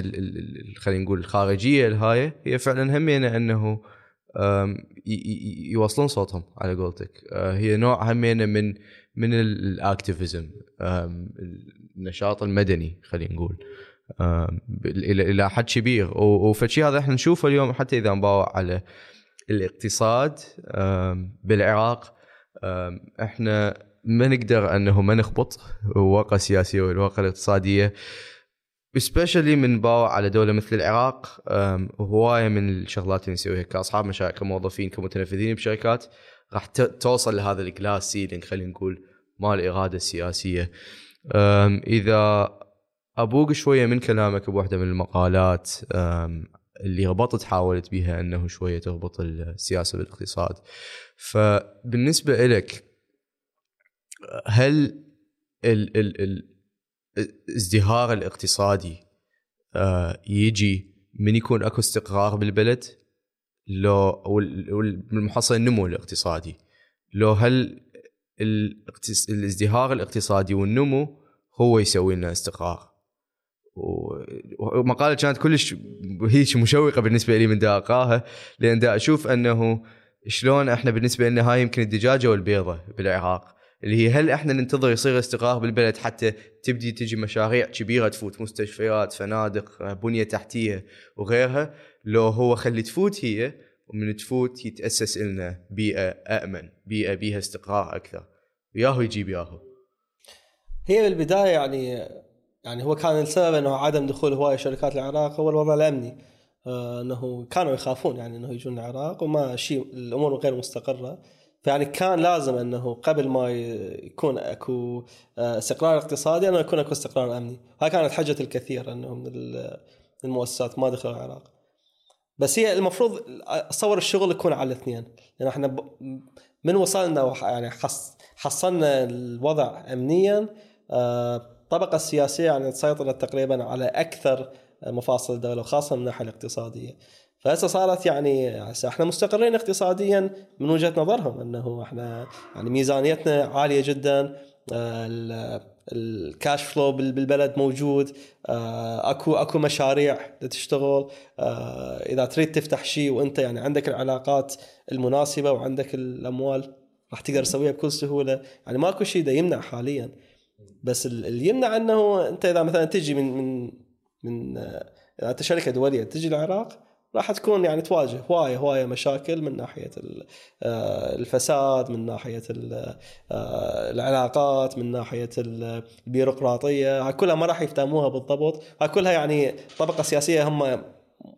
Speaker 4: خلينا نقول الخارجية الهاي هي فعلا همينه أنه يوصلون صوتهم على قولتك. آه، هي نوع همينه من من ال activism النشاط المدني خلينا نقول إلى حد كبير. وفد شي هذا إحنا نشوفه اليوم حتى إذا نباوع على الاقتصاد بالعراق إحنا ما نقدر انه ما نخبط الواقع السياسيه والواقع الاقتصاديه especially من باوع على دولة مثل العراق هواية من الشغلات اللي نسويها كأصحاب مشاريع كموظفين كمتنفذين بشركات راح توصل لهذا ال glass ceiling خلينا نقول مال الاراده السياسيه إذا أبوق شوية من كلامك بوحدة من المقالات اللي ربطت حاولت بها انه شوية تربط السياسة بالاقتصاد. فبالنسبة لك هل ال ال الازدهار الاقتصادي آه، يجي من يكون أكو استقرار بالبلد؟ لو والمحصل النمو الاقتصادي. لو هل الازدهار الاقتصادي والنمو هو يسوي لنا استقرار؟ ومقالة كانت كلش هيك مشوقة بالنسبة لي من دا أقراها لأن دا أشوف أنه شلون إحنا بالنسبة لنا هاي يمكن الدجاجة والبيضة بالعراق اللي هي هل إحنا ننتظر يصير استقرار بالبلد حتى تبدي تجي مشاريع كبيرة تفوت مستشفيات فنادق بنية تحتية وغيرها لو هو خلي تفوت هي ومن تفوت يتأسس لنا بيئة امن بيئة بيها استقرار أكثر وياهو يجيب ياهو
Speaker 1: هي بالبداية يعني يعني هو كان السبب إنه عدم دخول هوايه شركات العراق هو الوضع الأمني. آه، إنه كانوا يخافون يعني إنه يجون العراق وما شيء الأمور غير مستقرة. فيعني كان لازم إنه قبل ما يكون أكو آه، استقرار اقتصادي إنه يكون أكو استقرار أمني. هاي كانت حجة الكثير إنه من المؤسسات ما دخلوا العراق. بس هي المفروض اتصور الشغل يكون على الاثنين. لأن إحنا من وصلنا يعني حصلنا الوضع امنيا الطبقة آه، السياسية يعني تسيطر تقريبا على أكثر مفاصل الدولة وخاصة من الناحية الاقتصادية. فهسه صارت يعني هسه إحنا مستقرين اقتصاديا من وجهة نظرهم إنه إحنا يعني ميزانيتنا عالية جدا الكاش فلو بالبلد موجود آه، اكو أكو مشاريع تشتغل آه، إذا تريد تفتح شيء وأنت يعني عندك العلاقات المناسبة وعندك الأموال راح تقدر تسويها بكل سهولة. يعني ماكو شيء يمنع حاليا. بس اللي يمنع أنه أنت إذا مثلا تجي من من من إذا أنت شركة دولية تجي العراق راح تكون يعني تواجه هوايه هواية مشاكل من ناحية آه، الفساد من ناحية آه، العلاقات من ناحية البيروقراطية. كلها ما راح يفتهموها بالضبط. هاي كلها يعني طبقة سياسية هم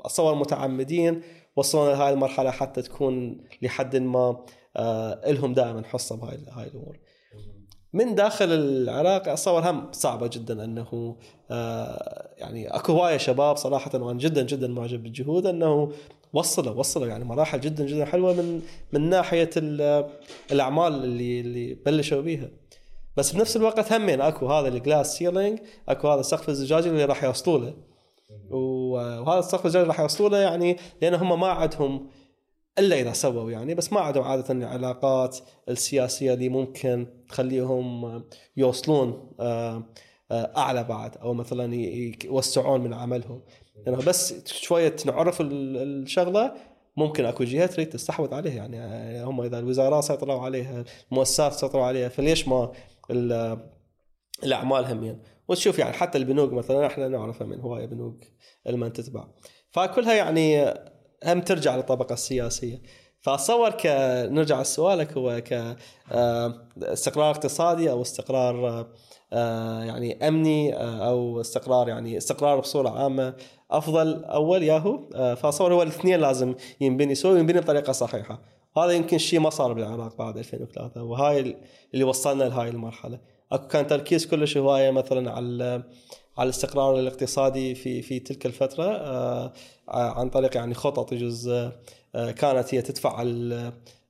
Speaker 1: اتصور متعمدين وصلوا لهذه المرحلة حتى تكون لحد ما آه، لهم دائما حصة بهاي هاي الأمور. من داخل العراق اتصور هم صعبة جدا أنه آه يعني أكو هواية شباب صراحة وأنا جدا جدا معجب بالجهود أنه وصلوا وصلوا يعني مراحل جدا جدا حلوة من من ناحية الأعمال اللي اللي بلشوا بيها. بس بنفس الوقت همين أكو هذا ال glass ceiling أكو هذا السقف الزجاجي اللي راح يوصلوا له وهذا السقف الزجاجي راح يوصلوا له يعني لأن هم ما عندهم إلا إذا سووا يعني بس ما عندهم عادة العلاقات السياسية اللي ممكن تخليهم يوصلون آه، آه، أعلى بعد أو مثلا يوسعون من عملهم. يعني بس شوية نعرف الشغلة ممكن أكو جهه تريد تستحوذ عليها. يعني آه، هم إذا الوزارات سيطروا عليها المؤسسات سيطروا عليها فليش ما الاعمال همين وتشوف يعني حتى البنوك مثلا إحنا نعرفها من هواية بنوك لما تتبع فكلها يعني هم ترجع للطبقة السياسية. فأتصور ك نرجع لسؤالك هو ك آه، استقرار اقتصادي أو استقرار آه، يعني أمني آه، أو استقرار يعني استقرار بصورة عامة أفضل. أول ياهو فأتصور هو الاثنين لازم ينبني سوي ينبني بطريقة صحيحة. هذا يمكن شيء ما صار بالعراق بعد 2003 وهاي اللي وصلنا لهاي المرحلة. أكو كان تركيز كلش هواية مثلا على على الاستقرار الاقتصادي في في تلك الفترة آه، عن طريق يعني خطط يجوز آه، كانت هي تدفع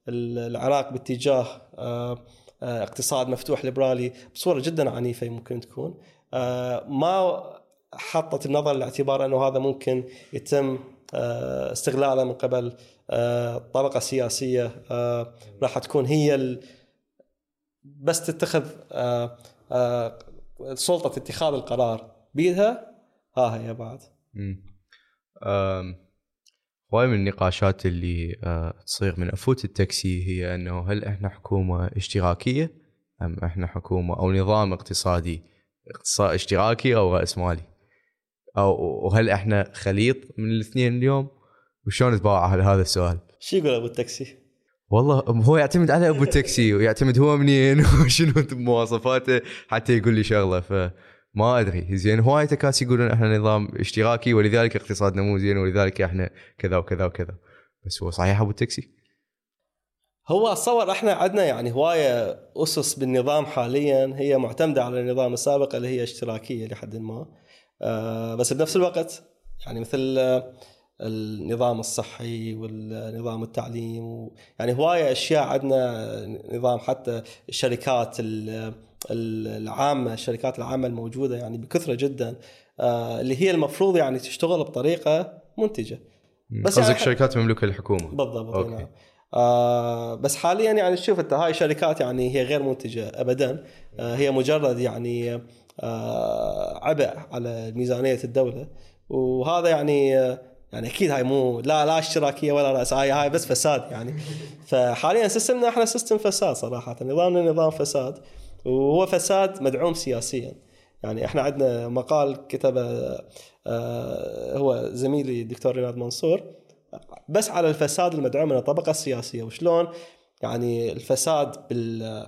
Speaker 1: العراق باتجاه آه، اقتصاد مفتوح ليبرالي بصورة جدا عنيفة ممكن تكون. ما حطت النظر لاعتبار أنه هذا ممكن يتم استغلاله من قبل الطبقه السياسيه راح تكون هي بس تتخذ سلطة اتخاذ القرار. بيدها؟ ها هي بعد
Speaker 4: هواي من النقاشات اللي آه، تصير من أفوت التاكسي هي أنه هل إحنا حكومة اشتراكية أم إحنا حكومة أو نظام اقتصادي اقتصاد اشتراكي أو راسمالي أو وهل إحنا خليط من الاثنين اليوم؟ وشلون تباوع على هذا السؤال؟
Speaker 1: شو يقول أبو التاكسي؟
Speaker 4: والله هو يعتمد على أبو التاكسي ويعتمد هو منين؟ [laughs] وشنو مواصفاته؟ حتى يقول لي شغلة ف ما أدري. زين هواي تكاسي يقولون إحنا نظام اشتراكي ولذلك اقتصادنا مو زين ولذلك إحنا كذا وكذا وكذا. بس هو صحيح أبو التاكسي؟
Speaker 1: هو أتصور إحنا عندنا يعني هواية أسس بالنظام حاليا هي معتمدة على النظام السابق اللي هي اشتراكية لحد ما. آه بس بنفس الوقت يعني مثل النظام الصحي والنظام التعليم يعني هواية أشياء عندنا نظام حتى الشركات العامة الشركات العامة الموجودة يعني بكثرة جدا آه، اللي هي المفروض يعني تشتغل بطريقة منتجة.
Speaker 4: بس قصدك يعني شركات مملوكه للحكومة.
Speaker 1: بالضبط أوكي. نعم. آه بس حاليا يعني شوف أنت هاي شركات يعني هي غير منتجة ابدا. آه هي مجرد يعني آه عبء على ميزانية الدولة. وهذا يعني آه يعني أكيد هاي مو لا لا اشتراكية ولا رأس هاي هاي بس فساد يعني. [laughs] فحاليا system نا إحنا system فساد صراحة. نظامنا نظام فساد. وهو فساد مدعوم سياسيا. يعني إحنا عندنا مقال كتبه آه، هو زميلي الدكتور ريناد منصور. بس على الفساد المدعوم من الطبقة السياسية. وشلون؟ يعني الفساد بال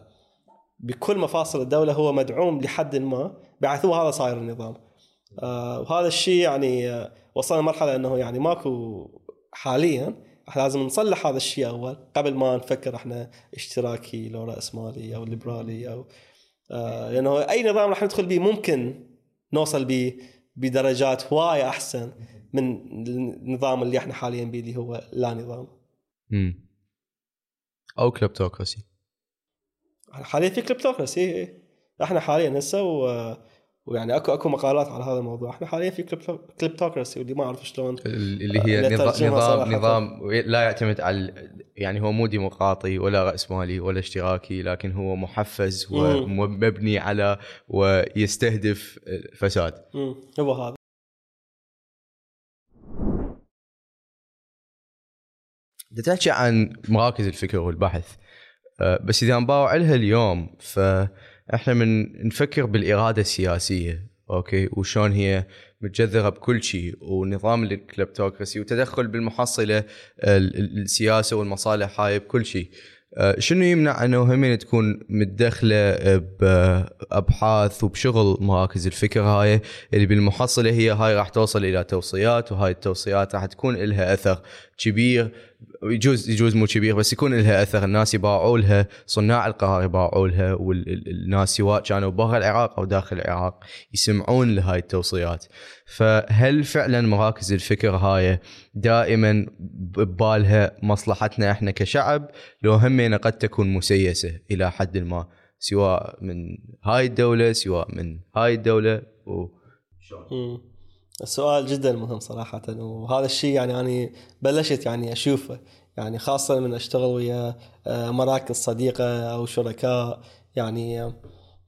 Speaker 1: بكل مفاصل الدولة هو مدعوم لحد ما. بحيث هو هذا صاير النظام. آه، وهذا الشيء يعني آه، وصلنا لمرحله إنه يعني ماكو حاليا لازم نصلح هذا الشيء أول قبل ما نفكر إحنا اشتراكي لو راسمالي أو ليبرالي أو آه، لأنه أي نظام راح ندخل به ممكن نوصل به بدرجات هوايه أحسن من النظام اللي إحنا حاليا به اللي هو لا نظام
Speaker 4: مم. أو
Speaker 1: kleptocracy حاليا في kleptocracy إيه. إحنا حاليا هسه. ويعني اكو أكو مقالات على هذا الموضوع. إحنا حاليا في klepto- kleptocracy واللي ما أعرف شلون.
Speaker 4: اللي هي
Speaker 1: لا
Speaker 4: نظام نظام, لا يعتمد على يعني هو مو ديمقراطي ولا رأسمالي ولا اشتراكي لكن هو محفز. ومبني على ويستهدف الفساد.
Speaker 1: هو هذا.
Speaker 4: انت تحكي عن مراكز الفكر والبحث. أه، بس إذا نباوع لها اليوم فاحنا من نفكر بالإرادة السياسية أوكي؟ وشلون هي متجذرة بكل شيء ونظام ال kleptocracy وتدخل بالمحصلة ال- ال- السياسة والمصالح هاي بكل شيء. أه، شنو يمنع انه هم تكون متدخلة بأبحاث وبشغل مراكز الفكر هاي؟ اللي بالمحصلة هي هاي راح توصل إلى توصيات وهاي التوصيات راح تكون لها أثر كبير يجوز يجوز مو كبير بس يكون لها أثر. الناس يباعوا لها صناع القرار يباعوا لها والناس سواء كانوا برا العراق أو داخل العراق يسمعون لهاي التوصيات. فهل فعلا مراكز الفكر هاي دائما ببالها مصلحتنا إحنا كشعب؟ لو همنا قد تكون مسيسة إلى حد ما سواء من هاي الدولة سواء من هاي الدولة و...
Speaker 1: مم. السؤال جدا مهم صراحة وهذا الشيء يعني أنا بلشت يعني أشوفه يعني خاصة من أشتغل ويا آه، مراكز صديقة أو شركاء يعني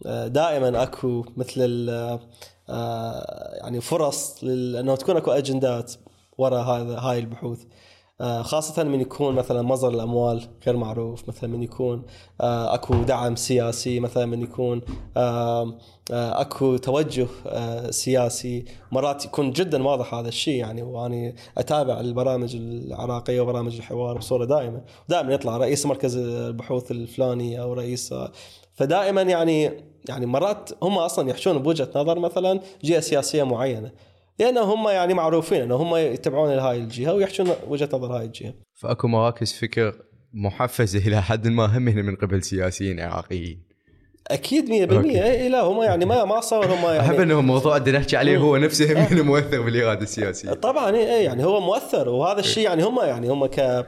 Speaker 1: آه، دائما أكو مثل آه، يعني فرص لل- أنه تكون أكو أجندات وراء هذا هاي البحوث. خاصة من يكون مثلا مصدر الأموال غير معروف مثلا من يكون آه، أكو دعم سياسي مثلا من يكون آه، آه، أكو توجه آه، سياسي. مرات يكون جدا واضح هذا الشيء يعني وأنا أتابع البرامج العراقية وبرامج الحوار بصورة دائمة دائما يطلع رئيس مركز البحوث الفلاني أو رئيس فدائما يعني يعني مرات هم أصلا يحشون بوجهة نظر مثلا جهة سياسية معينة. لأنه هم يعني معروفين إنه هم يتبعون هاي الجهة ويحشون وجهة نظر هاي الجهة.
Speaker 4: فأكو مراكز فكر محفزة إلى حد ما هم من قبل سياسيين عراقيين.
Speaker 1: أكيد 100%
Speaker 4: أوكي.
Speaker 1: إي لا هم يعني ما ما صار هم
Speaker 4: أحب
Speaker 1: يعني
Speaker 4: إنه الموضوع اللي نحكي عليه هو نفسه [laughs] هم من مؤثر بالإرادة السياسية.
Speaker 1: طبعا إي يعني هو مؤثر. وهذا الشيء يعني هم يعني هم ك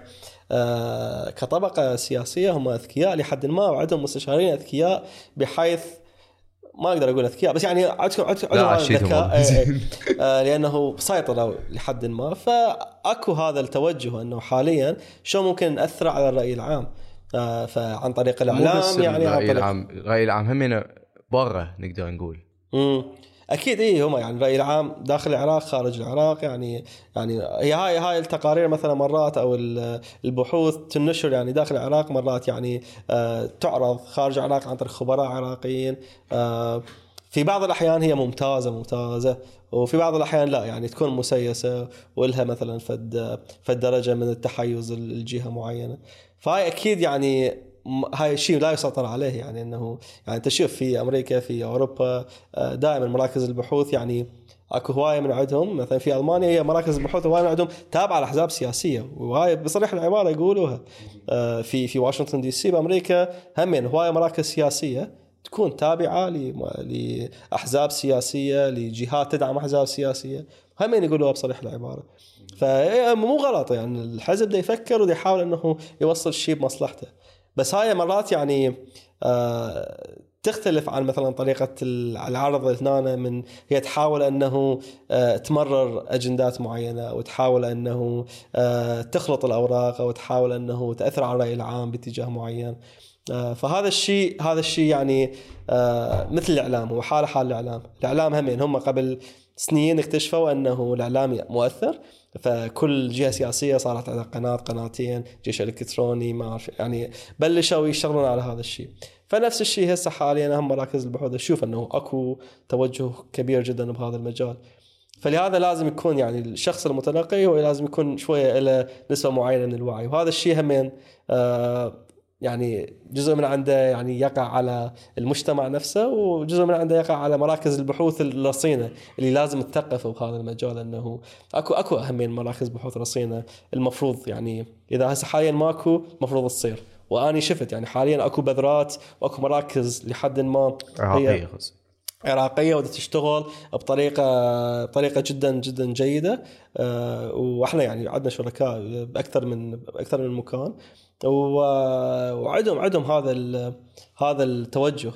Speaker 1: آه، كطبقة سياسية هم أذكياء لحد ما وعندهم مستشارين أذكياء بحيث ما أقدر أقول أذكياء بس يعني. إي، إي. [laughs] آه، لأنه سيطروا لحد ما فأكو هذا التوجه إنه حاليا شو ممكن ناثر على الرأي العام آه، فعن طريق الإعلام يعني عن
Speaker 4: الراي العام الرأي العام هم برا نقدر نقول
Speaker 1: امم أكيد اي هم يعني الرأي العام داخل العراق خارج العراق يعني يعني هي هاي هاي التقارير مثلا مرات أو ال- البحوث تنشر يعني داخل العراق مرات يعني آه تعرض خارج العراق عن طريق خبراء عراقيين آه في بعض الأحيان هي ممتازة ممتازة وفي بعض الأحيان لا يعني تكون مسيسة ولها مثلا فد فد درجة من التحيز الجهة معينة. فهاي أكيد يعني هاي الشيء لا يسيطر عليه يعني إنه يعني أنت شوف في أمريكا في أوروبا آه، دائما مراكز البحوث يعني أكو هواية من عندهم مثلا في ألمانيا هي مراكز البحوث هواية من عندهم تابعة لأحزاب سياسية وهاي بصريح العبارة يقولوها. آه، في في واشنطن دي سي بأمريكا همين هواية مراكز سياسية تكون تابعة لاحزاب سياسية لجهات تدعم أحزاب سياسية. همين يقولوها بصريح العبارة. فمو غلط يعني الحزب ده يفكر وده يحاول إنه يوصل الشيء بمصلحته. بس هاي مرات يعني آه تختلف عن مثلا طريقة العرض هنا من هي تحاول أنه آه تمرر أجندات معينة أو تحاول أنه آه تخلط الأوراق أو تحاول أنه تأثر على الرأي العام باتجاه معين. فهذا الشيء هذا الشيء يعني مثل الإعلام هو حالة حال الإعلام. الإعلام همين هم قبل سنين اكتشفوا أنه الإعلام مؤثر فكل جهة سياسية صارت عندها قناة قناتين جيش إلكتروني ما أعرف يعني بلشوا يشتغلون على هذا الشيء. فنفس الشيء هسه حاليا اهم مراكز البحوث. أشوف إنه أكو توجه كبير جدا بهذا المجال. فلهذا لازم يكون يعني الشخص المتلقي هو لازم يكون شوية له نسبة معينة من الوعي. وهذا الشيء همين آه يعني جزء من عنده يعني يقع على المجتمع نفسه وجزء من عنده يقع على مراكز البحوث الرصينة اللي لازم تثقفوا بهذا المجال إنه اكو أكو اهميه مراكز بحوث رصينة المفروض يعني إذا هسه حاليا ماكو المفروض تصير. وأني شفت يعني حاليا أكو بذرات وأكو مراكز لحد ما
Speaker 4: عراقيه
Speaker 1: عراقيه ودها تشتغل بطريقه بطريقة جدا جدا جيدة. آه، وإحنا يعني عندنا شركاء بأكثر من بأكثر من مكان. وعندهم عندهم هذا هذا التوجه.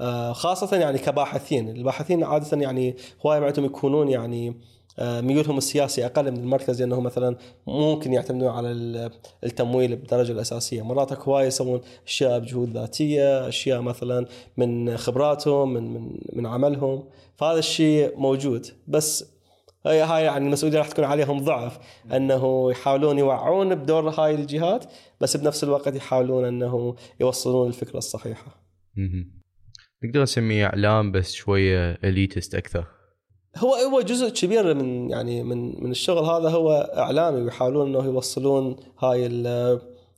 Speaker 1: آه، خاصة يعني كباحثين، الباحثين عادة يعني هواية عندهم يكونون يعني آه، ميولهم السياسي أقل من المركز لأنه مثلا ممكن يعتمدون على ال- التمويل بالدرجه الأساسية، مرات اكو هواية يسوون أشياء بجهود ذاتية، أشياء مثلا من خبراتهم من من من عملهم، فهذا الشيء موجود. بس هاي هاي يعني المسؤوليه راح تكون عليهم ضعف أنه يحاولون يوعون بدور هاي الجهات بس بنفس الوقت يحاولون أنه يوصلون الفكرة
Speaker 4: الصحيحة. نقدر نسميه إعلام بس شوية اليتست أكثر
Speaker 1: هو هو جزء كبير من يعني من من الشغل هذا هو إعلامي ويحاولون أنه يوصلون هاي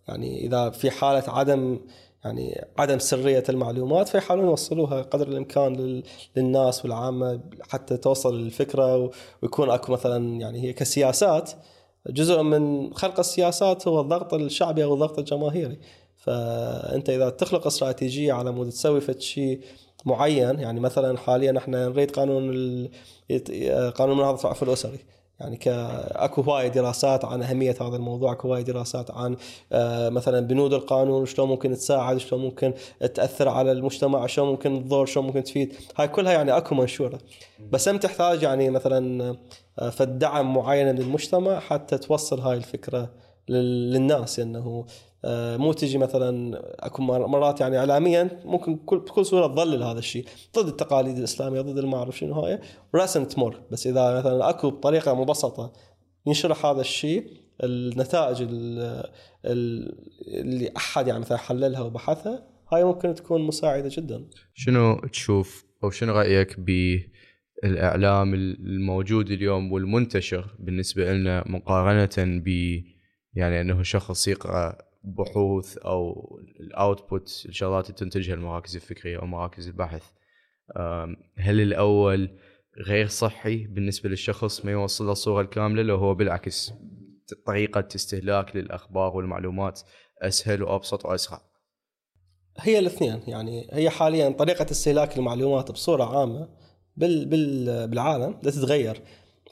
Speaker 1: يعني إذا في حالة عدم يعني عدم سرية المعلومات فيحاولون يوصلوها قدر الإمكان لل- للناس والعامة حتى توصل الفكرة ويكون أكو مثلا يعني هي كسياسات. جزء من خلق السياسات هو الضغط الشعبي أو الضغط الجماهيري. فأنت إذا تخلق استراتيجية على مود تسوي شيء معين يعني مثلا حاليا إحنا نريد قانون قانون مناهضه العنف الأسري. يعني. اكو هواية دراسات عن أهمية هذا الموضوع اكو هواية دراسات عن آه، مثلا بنود القانون وشلون ممكن تساعد شلون ممكن تأثر على المجتمع شلون ممكن تضر شلون ممكن تفيد هاي كلها يعني اكو منشورة بس هم تحتاج يعني مثلا آه، فد دعم معين من المجتمع حتى توصل هاي الفكرة للناس انه آه، مو تجي مثلا أكو مر- مرات يعني اعلاميا ممكن كل بكل سهولة تضلل هذا الشيء. ضد التقاليد الإسلامية ضد ما أعرف شنو هاي. راسا تمر. بس إذا مثلا أكو بطريقة مبسطة ينشرح هذا الشيء النتائج ال- ال- اللي أحد يعني مثلا حللها وبحثها هاي ممكن تكون مساعدة جدا.
Speaker 4: شنو تشوف أو شنو رأيك بالإعلام الموجود اليوم والمنتشر بالنسبة لنا مقارنة ب يعني أنه شخص يقرأ بحوث أو الاوتبوت الشغلات اللي تنتجها المراكز الفكرية أو مراكز البحث. هل الأول غير صحي بالنسبة للشخص ما يوصل الصورة الكاملة لو هو بالعكس طريقة استهلاك للأخبار والمعلومات أسهل وأبسط وأسرع؟
Speaker 1: هي الاثنين يعني هي حاليا طريقة استهلاك المعلومات بصورة عامة بال بال بالعالم بدها تتغير.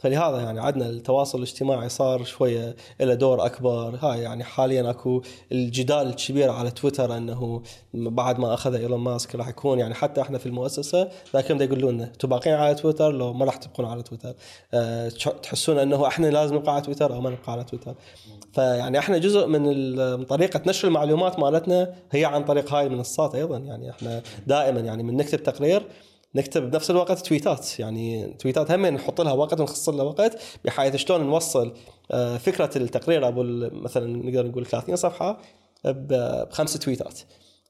Speaker 1: فلهذا يعني عندنا التواصل الاجتماعي صار شوية له دور أكبر. هاي يعني حاليا أكو الجدال الكبير على تويتر إنه بعد ما أخذ إيلون ماسك راح يكون يعني حتى إحنا في المؤسسة لكن بده يقولوا لنا أنتم على تويتر لو ما راح تبقون على تويتر. أه تحسون إنه إحنا لازم نبقى على تويتر أو ما نبقى على تويتر. فيعني إحنا جزء من طريقة نشر المعلومات مالتنا هي عن طريق هاي المنصات أيضا. يعني إحنا دائما يعني من نكتب تقرير نكتب بنفس الوقت تويتات. يعني تويتات هم نحط لها وقت ونخصص لها وقت بحيث شلون نوصل آه، فكرة التقرير أبو مثلا نقدر نقول 30 صفحة بخمس تويتات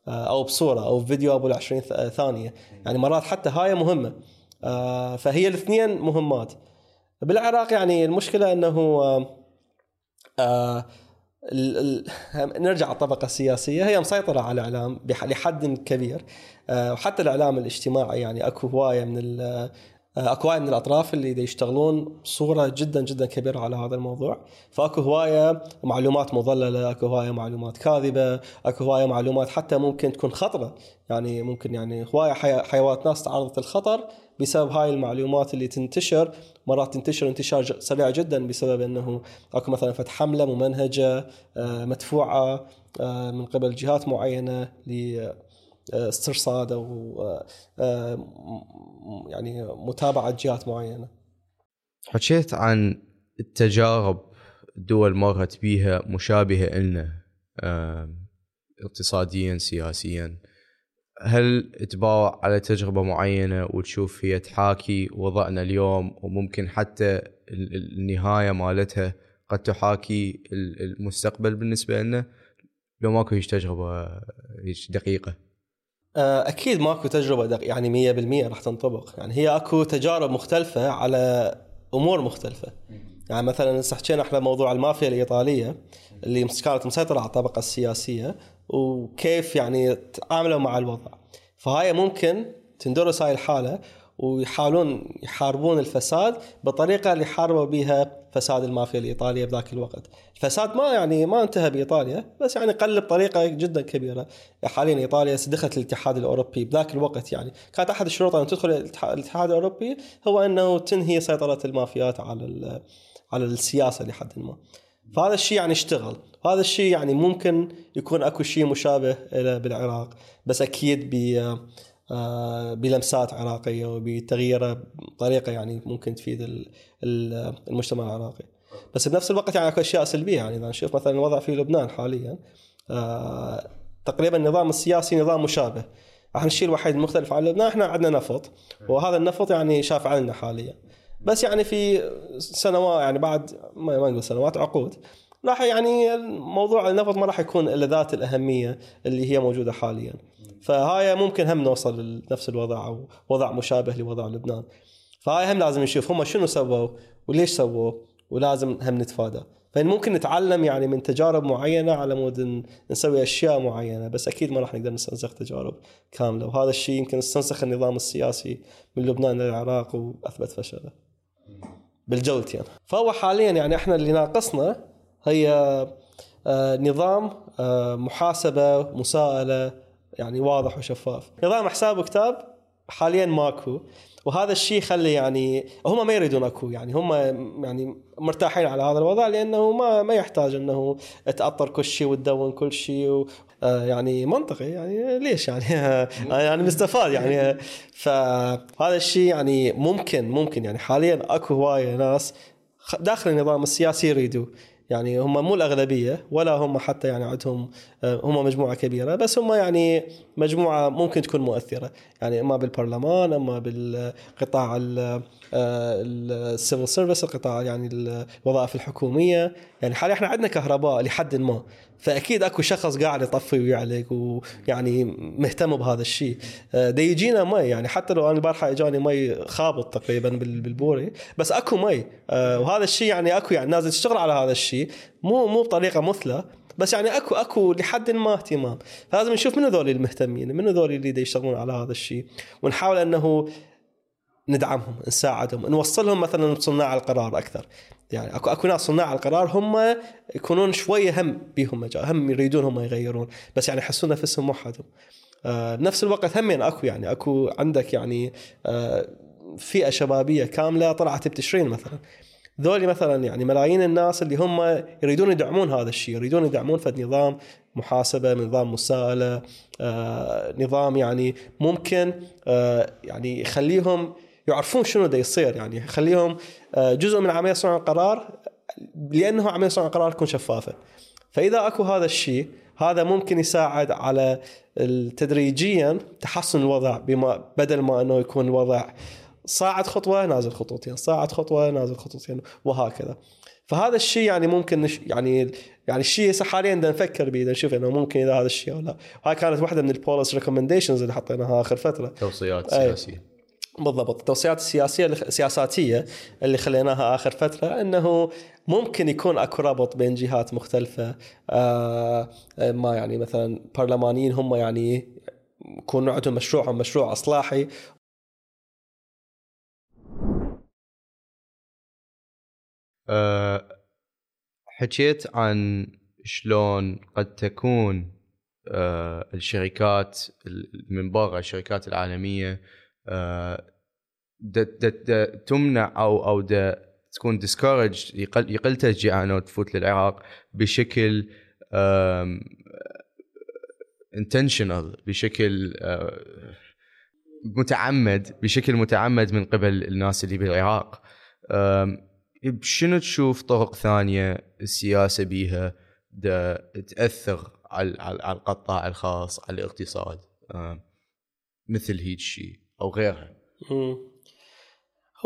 Speaker 1: آه، أو بصورة أو فيديو أبو 20 ث- ثانية. يعني مرات حتى هاي مهمة آه، فهي الاثنين مهمات. بالعراق يعني المشكلة إنه آه، آه، ال- ال- نرجع على الطبقه السياسيه هي مسيطرة على الإعلام لحد كبير. آه، وحتى الإعلام الاجتماعي يعني أكو هواية من آه، أكو هواية من الأطراف اللي دا يشتغلون بصوره جدا جدا كبيرة على هذا الموضوع. فأكو هواية معلومات مضللة أكو هواية معلومات كاذبة أكو هواية معلومات حتى ممكن تكون خطرة. يعني ممكن يعني هواية حي- حيوانات ناس تعرضت للخطر بسبب هاي المعلومات اللي تنتشر مرات تنتشر انتشار سريع جدا بسبب إنه أكو مثلا فتح حملة ممنهجة آه، مدفوعة آه، من قبل جهات معينة لاسترصاد أو آه، م- يعني متابعة جهات معينة.
Speaker 4: حكيت عن التجارب الدول مرت بيها مشابهة إلنا آم، اقتصاديا سياسيا هل تباوع على تجربة معينة وتشوف هي تحاكي وضعنا اليوم وممكن حتى ال- ال- النهاية مالتها قد تحاكي ال- المستقبل بالنسبة لنا؟ لو ماكو هيش تجربة هيش دقيقة.
Speaker 1: آه، أكيد ماكو تجربة دق يعني 100% راح تنطبق. يعني هي أكو تجارب مختلفة على أمور مختلفة. يعني مثلا هسه حكينا إحنا موضوع المافيا الإيطالية اللي كانت مسيطرة على الطبقة السياسية وكيف يعني تعاملوا مع الوضع فهاي ممكن تندرس هاي الحالة ويحاولون يحاربون الفساد بالطريقة اللي حاربوا بها فساد المافيا الإيطالية بذاك الوقت. الفساد ما يعني ما انتهى بإيطاليا بس يعني قل بطريقة جدا كبيرة. حاليا إيطاليا دخلت الاتحاد الأوروبي بذاك الوقت يعني كانت أحد الشروط أن تدخل الاتحاد الأوروبي هو أنه تنهي سيطرة المافيات على على السياسة لحد ما. فهذا الشيء يعني اشتغل. هذا الشيء يعني ممكن يكون أكو شيء مشابه له بالعراق بس أكيد ب آه، بلمسات عراقية وبتغييره بطريقه يعني ممكن تفيد المجتمع العراقي. بس بنفس الوقت يعني أكو أشياء سلبية يعني. إذا نشوف مثلا الوضع في لبنان حاليا آه، تقريبا النظام السياسي نظام مشابه. إحنا الشيء الوحيد المختلف عن لبنان إحنا عندنا نفط وهذا النفط يعني شاف عنا حاليا. بس يعني في سنوات يعني بعد ما نقول سنوات عقود. راح يعني موضوع النفط ما راح يكون إلا ذات الأهمية اللي هي موجودة حاليا. فهاي ممكن هم نوصل لنفس الوضع أو وضع مشابه لوضع لبنان. فهاي هم لازم نشوف هم شنو سووا وليش سووا ولازم هم نتفادى. فممكن نتعلم يعني من تجارب معينة على مود نسوي أشياء معينة بس أكيد ما راح نقدر نستنسخ تجارب كاملة. وهذا الشيء يمكن استنسخ النظام السياسي من لبنان للعراق وأثبت فشله. بالجولتين. يعني. فهو حاليا يعني إحنا اللي ناقصنا هي آه، نظام آه، محاسبة مساءلة يعني واضح وشفاف. نظام حساب وكتاب حاليا ماكو. وهذا الشيء يخلي يعني هم ما يريدون أكو. يعني هم يعني مرتاحين على هذا الوضع لأنه ما ما يحتاج إنه تأطر كل شيء وتدون كل شيء يعني منطقي يعني ليش يعني؟ [laughs] يعني مستفاد يعني. فهذا الشيء يعني ممكن ممكن يعني حاليا أكو هواية ناس داخل النظام السياسي يريدوا. يعني هم مو الأغلبية ولا هم حتى يعني عندهم آه، هم مجموعة كبيرة بس هم يعني مجموعة ممكن تكون مؤثرة. يعني اما بالبرلمان اما بالقطاع ال civil service القطاع يعني الوظائف الحكومية. يعني حاليا إحنا عندنا كهرباء لحد ما فأكيد أكو شخص قاعد يطفي ويعلق ويعني مهتم بهذا الشيء. آه، دا يجينا مي يعني حتى لو أنا البارحة إجاني مي خابط تقريبا بالبوري بس أكو مي. آه، وهذا الشيء يعني أكو يعني نازل تشتغل على هذا الشيء. مو مو بطريقة مثلى بس يعني أكو أكو لحد ما اهتمام. فلازم نشوف من هذول المهتمين من هذول اللي يشتغلون على هذا الشيء. ونحاول إنه ندعمهم نساعدهم نوصلهم مثلا صناع القرار أكثر. يعني اكو أكو ناس صناع القرار هم يكونون شوية هم بيهم مجال هم يريدون هم يغيرون بس يعني يحسون نفسهم وحدهم آه بنفس الوقت هم يعني أكو يعني أكو عندك يعني آه فئة شبابية كاملة طلعت بتشرين مثلا. ذولي مثلا يعني ملايين الناس اللي هم يريدون يدعمون هذا الشيء يريدون يدعمون فد نظام محاسبة نظام مساءلة آه نظام يعني ممكن آه يعني يخليهم يعرفون شنو دا يصير يعني. يخليهم آه جزء من عمليه صنع القرار لأنه عملية صنع القرار تكون شفافة. فإذا أكو هذا الشيء هذا ممكن يساعد على تدريجيا تحسن الوضع بما بدل ما إنه يكون الوضع صاعد خطوة نازل خطوتين صاعد خطوة نازل خطوتين وهكذا. فهذا الشيء يعني ممكن نش يعني يعني الشيء حاليا بدنا نفكر به نشوف إنه ممكن إذا هذا الشيء أو لا. هاي كانت واحدة من ال policy recommendations اللي حطيناها آخر فترة.
Speaker 4: توصيات سياسية.
Speaker 1: بالضبط. التوصيات السياسية السياساتيه اللي خليناها آخر فترة إنه ممكن يكون أكو ربط بين جهات مختلفة. آه ما يعني مثلا برلمانيين هم يعني يكون عندهم مشروعهم مشروع إصلاحي.
Speaker 4: أه حكيت عن شلون قد تكون أه الشركات من برا الشركات العالمية أه تمنع أو أو تكون ديسكورج يقل, يقل تشجيعها انه تفوت للعراق بشكل انتشنال بشكل أه، متعمد بشكل متعمد من قبل الناس اللي بالعراق. شنو تشوف طرق ثانية السياسة بيها تأثر على على القطاع الخاص على الاقتصاد؟ مثل هيك شيء أو غيرها.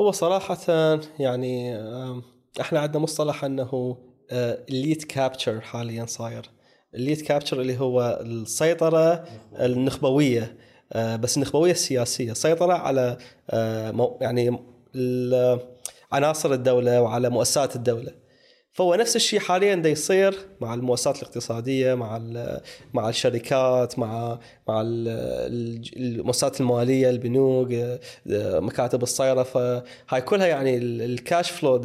Speaker 1: هو صراحة يعني إحنا عندنا مصطلح إنه ال elite آه، capture حاليا صاير. ال elite capture اللي هو السيطرة النخبوية آه، بس النخبوية السياسيه سيطرة على آه، يعني عناصر الدولة وعلى مؤسسات الدولة. فهو نفس الشيء حاليا دا يصير مع المؤسسات الاقتصادية مع مع الشركات مع مع ال- ال- المؤسسات المالية البنوك آه، آه، مكاتب الصيرفة. هاي كلها يعني ال- الكاش فلو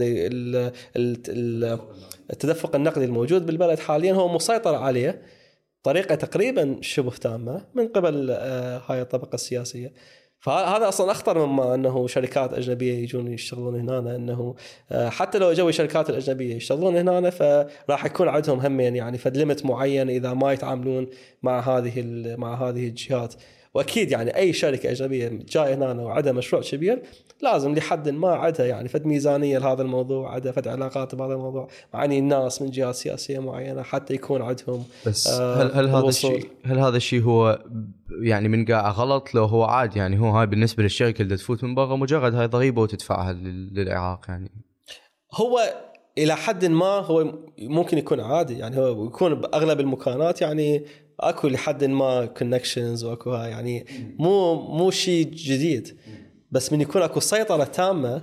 Speaker 1: التدفق النقدي الموجود بالبلد حاليا هو مسيطر عليه طريقه تقريبا شبه تامة من قبل آه، هاي الطبقة السياسية. فهذا أصلا أخطر مما أنه شركات أجنبية يجون يشتغلون هنا انه آه، حتى لو اجوا الشركات الأجنبية يشتغلون هنا فراح يكون عندهم همين يعني فد معين إذا ما يتعاملون مع هذه مع هذه الجهات. وأكيد يعني أي شركة اجنبيه جاية هنا وعندها مشروع كبير لازم لحد ما عندها يعني فد ميزانية لهذا الموضوع عندها فد علاقات بهذا الموضوع معني الناس من جهات سياسية معينة حتى يكون عندهم
Speaker 4: بس
Speaker 1: آه،
Speaker 4: هل هل هذا. الشيء هل هذا الشيء هو يعني من قاعة غلط لو هو عادي يعني هو هاي بالنسبة للشركة اللي تفوت من برا مجرد هاي ضريبة وتدفعها لل- للعراق يعني
Speaker 1: هو إلى حد ما هو ممكن يكون عادي يعني هو يكون بأغلب المكانات يعني أكو لحد ما كونكشنز وأكو هاي يعني مو مو شيء جديد. بس من يكون أكو سيطرة تامة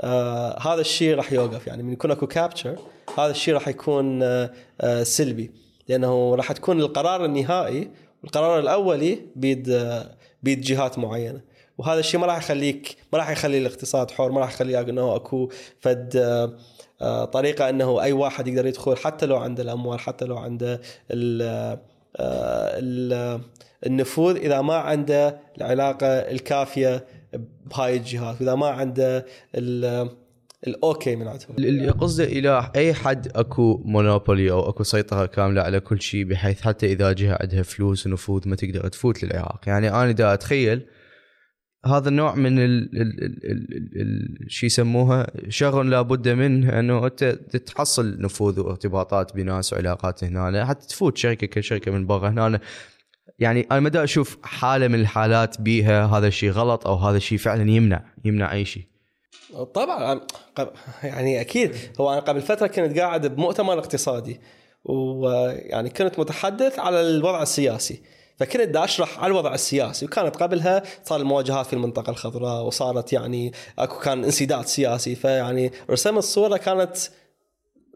Speaker 1: آه هذا الشيء راح يوقف. يعني من يكون أكو كابتشر هذا الشيء راح يكون آه آه سلبي. لأنه راح تكون القرار النهائي والقرار الأولي بيد آه بيد جهات معينة. وهذا الشيء ما راح يخليك ما راح يخلي الاقتصاد حر ما راح يخلي إنه أكو فد آه آه، طريقة إنه أي واحد يقدر يدخل حتى لو عنده الأموال حتى لو عنده آه، النفوذ. إذا ما عنده العلاقة الكافية بهاي الجهات وإذا ما عنده ال- الاوكي من عندهم.
Speaker 4: اللي قصده إلى أي حد أكو مونوبولي أو أكو سيطرة كاملة على كل شيء بحيث حتى إذا جهة عندها فلوس ونفوذ ما تقدر تفوت للعراق. يعني أنا دا أتخيل هذا النوع من ال ال ال ال ال شو يسموها شغل لابد منه انه أنت تحصل نفوذ وارتباطات بناس وعلاقات هنا حتى تفوت شركة كشركه من برا هنا يعني أنا ما أشوف حالة من الحالات بيها هذا الشيء غلط أو هذا الشيء فعلا يمنع يمنع أي شيء.
Speaker 1: طبعا يعني أكيد هو أنا قبل فترة كنت قاعد بمؤتمر اقتصادي ويعني كنت متحدث على الوضع السياسي. فكنت دا أشرح على الوضع السياسي وكانت قبلها صار المواجهات في المنطقة الخضراء وصارت يعني أكو كان انسداد سياسي فيعني رسمت صوره كانت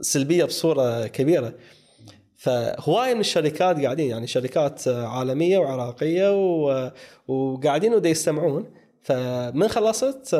Speaker 1: سلبية بصورة كبيرة. فهواي من الشركات قاعدين يعني شركات عالمية وعراقية و- وقاعدين ودا يستمعون. فمن خلصت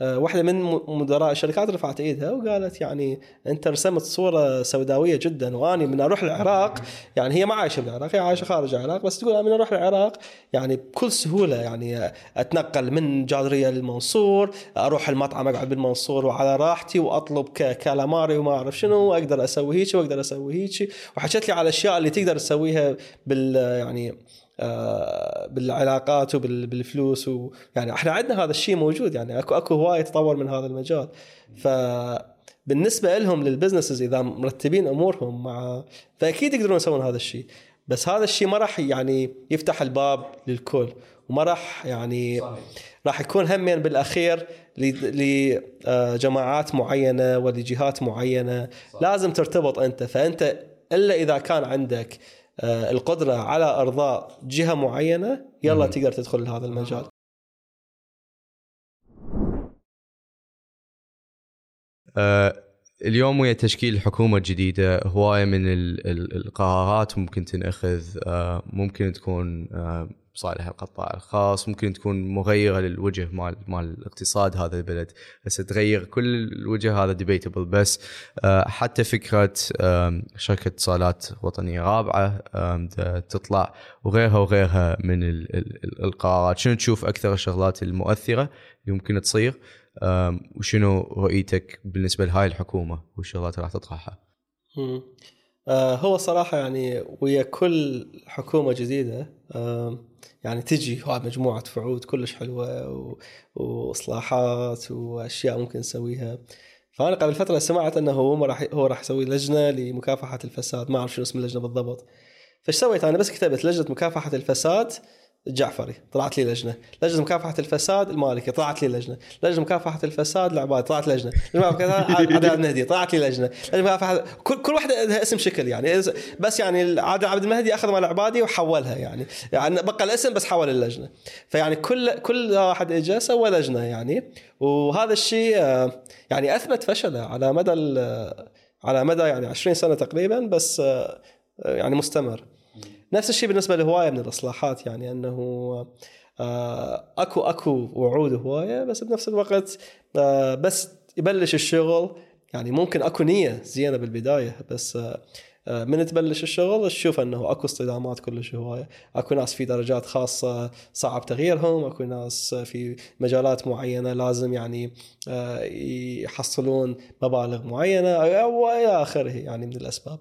Speaker 1: واحدة من مدراء الشركات رفعت إيدها وقالت يعني أنت رسمت صورة سوداوية جدا وأني من أروح العراق. يعني هي ما عايشة بالعراق هي عايشة خارج العراق بس تقول أنا من أروح العراق. يعني بكل سهولة يعني أتنقل من جادريه للمنصور أروح المطعم أقعد بالمنصور وعلى راحتي وأطلب كالأماري وما أعرف شنو وأقدر أسوي هيك وأقدر أسوي هيك. وحكت لي على الأشياء اللي تقدر تسويها بال يعني آه، بالعلاقات وبالفلوس ويعني إحنا عندنا هذا الشيء موجود يعني اكو اكو هواية تطور من هذا المجال. ف بالنسبة لهم للبزنسز إذا مرتبين أمورهم مع فأكيد يقدرون يسوون هذا الشيء بس هذا الشيء ما راح يعني يفتح الباب للكل وما راح يعني راح يكون همين بالأخير لجماعات معينة ولجهات معينة. لازم ترتبط أنت فأنت إلا إذا كان عندك آه، القدرة على أرضاء جهة معينة يلا تقدر تدخل لهذا المجال.
Speaker 4: آه، اليوم ويا تشكيل حكومة جديدة هواية من ال- ال- القرارات ممكن تنأخذ آه، ممكن تكون آه، صالح القطاع الخاص. ممكن تكون مغيرة للوجه مال مال الاقتصاد هذا البلد. هسه تغير كل الوجه هذا ديبيتبل بس آه، حتى فكرة آم، شركة اتصالات آم، دا تطلع وغيرها وغيرها من ال- ال- ال- القرارات. شنو تشوف أكثر الشغلات المؤثرة اللي ممكن تصير؟ وشنو رؤيتك بالنسبة لهاي الحكومة؟ والشغلات اللي راح تطرحها؟
Speaker 1: آه، هو صراحة يعني ويا كل حكومة جديدة يعني تجي مجموعة وعود كلش حلوة وإصلاحات وأشياء ممكن نسويها. فأنا قبل فترة سمعت أنه هو راح هو راح يسوي لجنة لمكافحة الفساد ما أعرف شنو اسم اللجنة بالضبط. فايش سويت؟ أنا بس كتبت لجنة مكافحة الفساد الجعفري طلعت لي لجنة، لجنة مكافحة الفساد المالكي طلعت لي لجنة، لجنة مكافحة الفساد العبادي طلعت لجنة، لجنة مكافحة عادل عبد المهدي طلعت لي لجنة، لجنة. مكافحة كل كل واحدة لها اسم شكل يعني. بس يعني عادل عبد المهدي أخذ مال العبادي وحولها يعني. يعني بقى الاسم بس حول اللجنة. فيعني كل كل واحد اجى سوى لجنة يعني. وهذا الشيء آه، يعني أثبت فشله على مدى على مدى يعني 20 سنة تقريبا بس آه، يعني مستمر. نفس الشيء بالنسبة لهواية من الإصلاحات يعني أنه آه، أكو أكو وعود هواية بس بنفس الوقت آه، بس يبلش الشغل يعني ممكن أكو نية زينة بالبداية بس آه، من تبلش الشغل تشوف أنه أكو اصطدامات كلش هواية، أكو ناس في درجات خاصة صعب تغييرهم، أكو ناس في مجالات معينة لازم يعني يحصلون مبالغ معينة والى آخره يعني من الأسباب.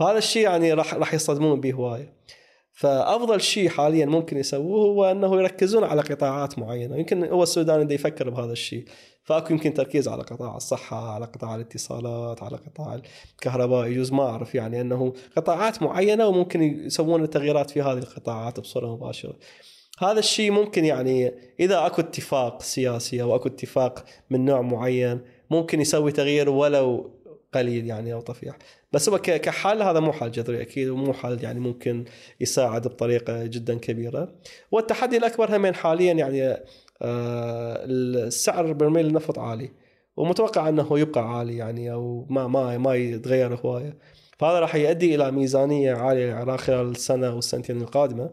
Speaker 1: فهذا الشيء يعني راح راح يصطدمون به هوايه. فأفضل شيء حاليا ممكن يسووه هو أنه يركزون على قطاعات معينة، يمكن هو السودان بده يفكر بهذا الشيء. فأكو يمكن تركيز على قطاع الصحة، على قطاع الاتصالات، على قطاع الكهرباء، يجوز ما أعرف يعني أنه قطاعات معينة وممكن يسوون التغييرات في هذه القطاعات بصورة مباشرة. هذا الشيء ممكن يعني إذا أكو اتفاق سياسي أو أكو اتفاق من نوع معين ممكن يسوي تغيير ولو قليل يعني أو طفيح. بس هو كحل هذا مو حل جذري أكيد ومو حل يعني ممكن يساعد بطريقة جدا كبيرة. والتحدي الأكبر همين حاليا يعني آه، السعر برميل النفط عالي ومتوقع أنه يبقى عالي يعني أو ما ما ما يتغير هواية. فهذا راح يؤدي إلى ميزانية عالية خلال السنة والسنتين القادمة.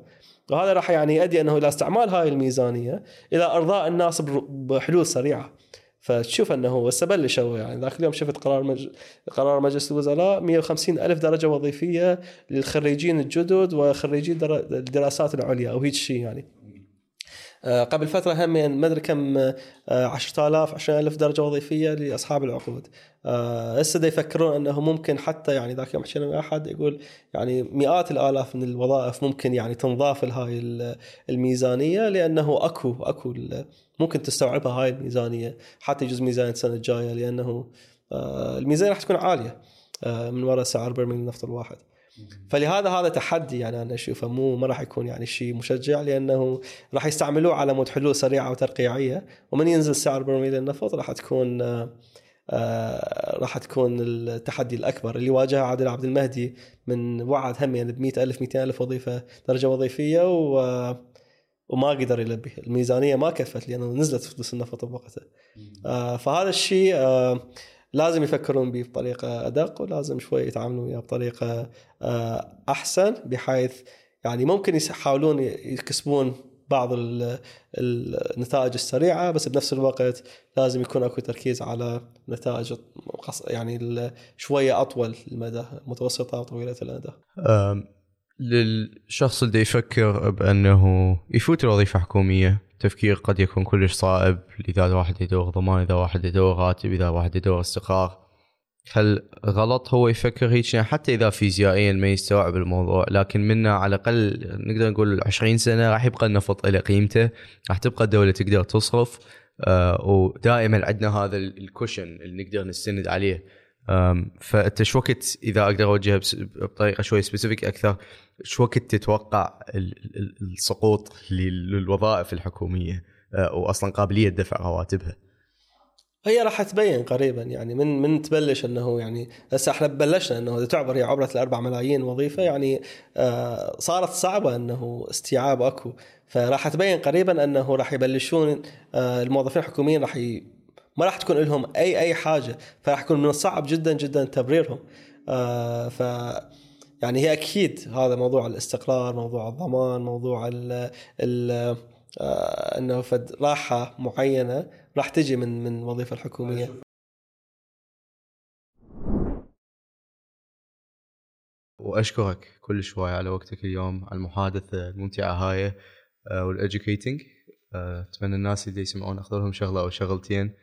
Speaker 1: وهذا راح يعني يؤدي أنه إلى استعمال هاي الميزانية إلى أرضاء الناس بحلول سريعة. فتشوف أنه هسه بلشوا يعني. ذاك اليوم شفت قرار مج... قرار مجلس الوزراء 150 ألف درجة وظيفية للخريجين الجدد وخريجي در... الدراسات العليا أو هيك شيء يعني. قبل فترة هم ما أدري كم آه، 10000 20000 درجة وظيفية لأصحاب العقود. آه، هسه يفكرون أنه ممكن حتى يعني ذاك يوم حكينا مع أحد يقول يعني مئات الآلاف من الوظائف ممكن يعني تنضاف لهاي ال- الميزانية لأنه أكو أكو ممكن تستوعبها هاي الميزانية. حتى يجوز ميزانيه السنة الجاية لأنه آه، الميزانية راح تكون عالية آه، من وراء سعر برميل النفط الواحد. فلهذا هذا تحدي يعني أنا أشوفه مو ما راح يكون يعني شيء مشجع لأنه راح يستعملوه على مود حلول سريعة وترقيعيه ومن ينزل سعر برميل النفط راح تكون آه، آه، راح تكون التحدي الأكبر اللي واجهه عادل عبد المهدي من وعد هم يعني ب 100000 200000 وظيفة درجة وظيفية و وما قدر يلبي. الميزانية ما كفت لأنه نزلت فلوس النفط بوقتها آه، فهذا الشيء آه، لازم يفكرون به بطريقة أدق ولازم شوي يتعاملون وياه بطريقة آه، أحسن بحيث يعني ممكن يحاولون يكسبون بعض ال- النتائج السريعة بس بنفس الوقت لازم يكون أكو تركيز على نتائج يعني شوية أطول المدى متوسطة وطويله المدى.
Speaker 4: للشخص اللي يفكر بأنه يفوت الوظيفة حكوميه تفكير قد يكون كلش صائب إذا واحد يدور ضمان إذا واحد يدور راتب إذا واحد يدور استقرار. هل غلط هو يفكر هيك؟ يعني حتى إذا فيزيائيا ما يستوعب الموضوع لكن منا على الأقل نقدر نقول 20 سنة راح يبقى النفط له قيمته راح تبقى الدولة تقدر تصرف. آه ودائما عندنا هذا ال- ال cushion اللي نقدر نستند عليه. فأنت شو وقت إذا أقدر أوجهها بطريقة شوي specific أكثر شو وقت تتوقع ال- ال- السقوط لل- للوظائف الحكومية أه، واصلا قابلية دفع رواتبها
Speaker 1: هي راح تبين قريبا يعني من من تبلش إنه يعني هسه إحنا بلشنا إنه إذا تعبر هي عبرة الأربع ملايين وظيفة يعني آه صارت صعبة إنه استيعاب أكو فراح تبين قريبا إنه راح يبلشون آه الموظفين الحكوميين راح. ما راح تكون لهم أي أي حاجة فراح يكون من الصعب جدا جدا تبريرهم. آه ف يعني هي أكيد هذا موضوع الاستقرار موضوع الضمان موضوع ال ال آه إنه فد راحة معينة راح تجي من من الوظيفه الحكومية.
Speaker 4: وأشكرك كل شوي على وقتك اليوم على المحادثة الممتعة هاي وال educating أتمنى الناس اللي يسمعون اخذ لهم شغلة أو شغلتين.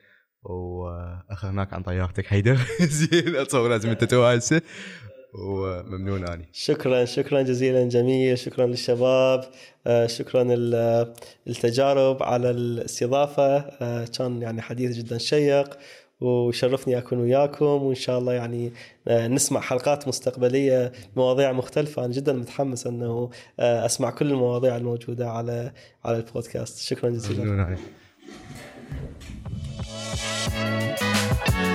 Speaker 4: وأخرناك عن طيارتك حيدر. [laughs] زين اتصور لازم أنت تو هسه وممنون آني.
Speaker 1: شكرا شكرا جزيلا جميل. شكرا للشباب. آه، شكرا التجارب على الاستضافة. آه، كان يعني حديث جدا شيق وشرفني أكون وياكم. وإن شاء الله يعني آه، نسمع حلقات مستقبلية مواضيع مختلفة. أنا جدا متحمس أنه أسمع كل المواضيع الموجودة على على البودكاست. شكرا جزيلا.
Speaker 4: Thank you.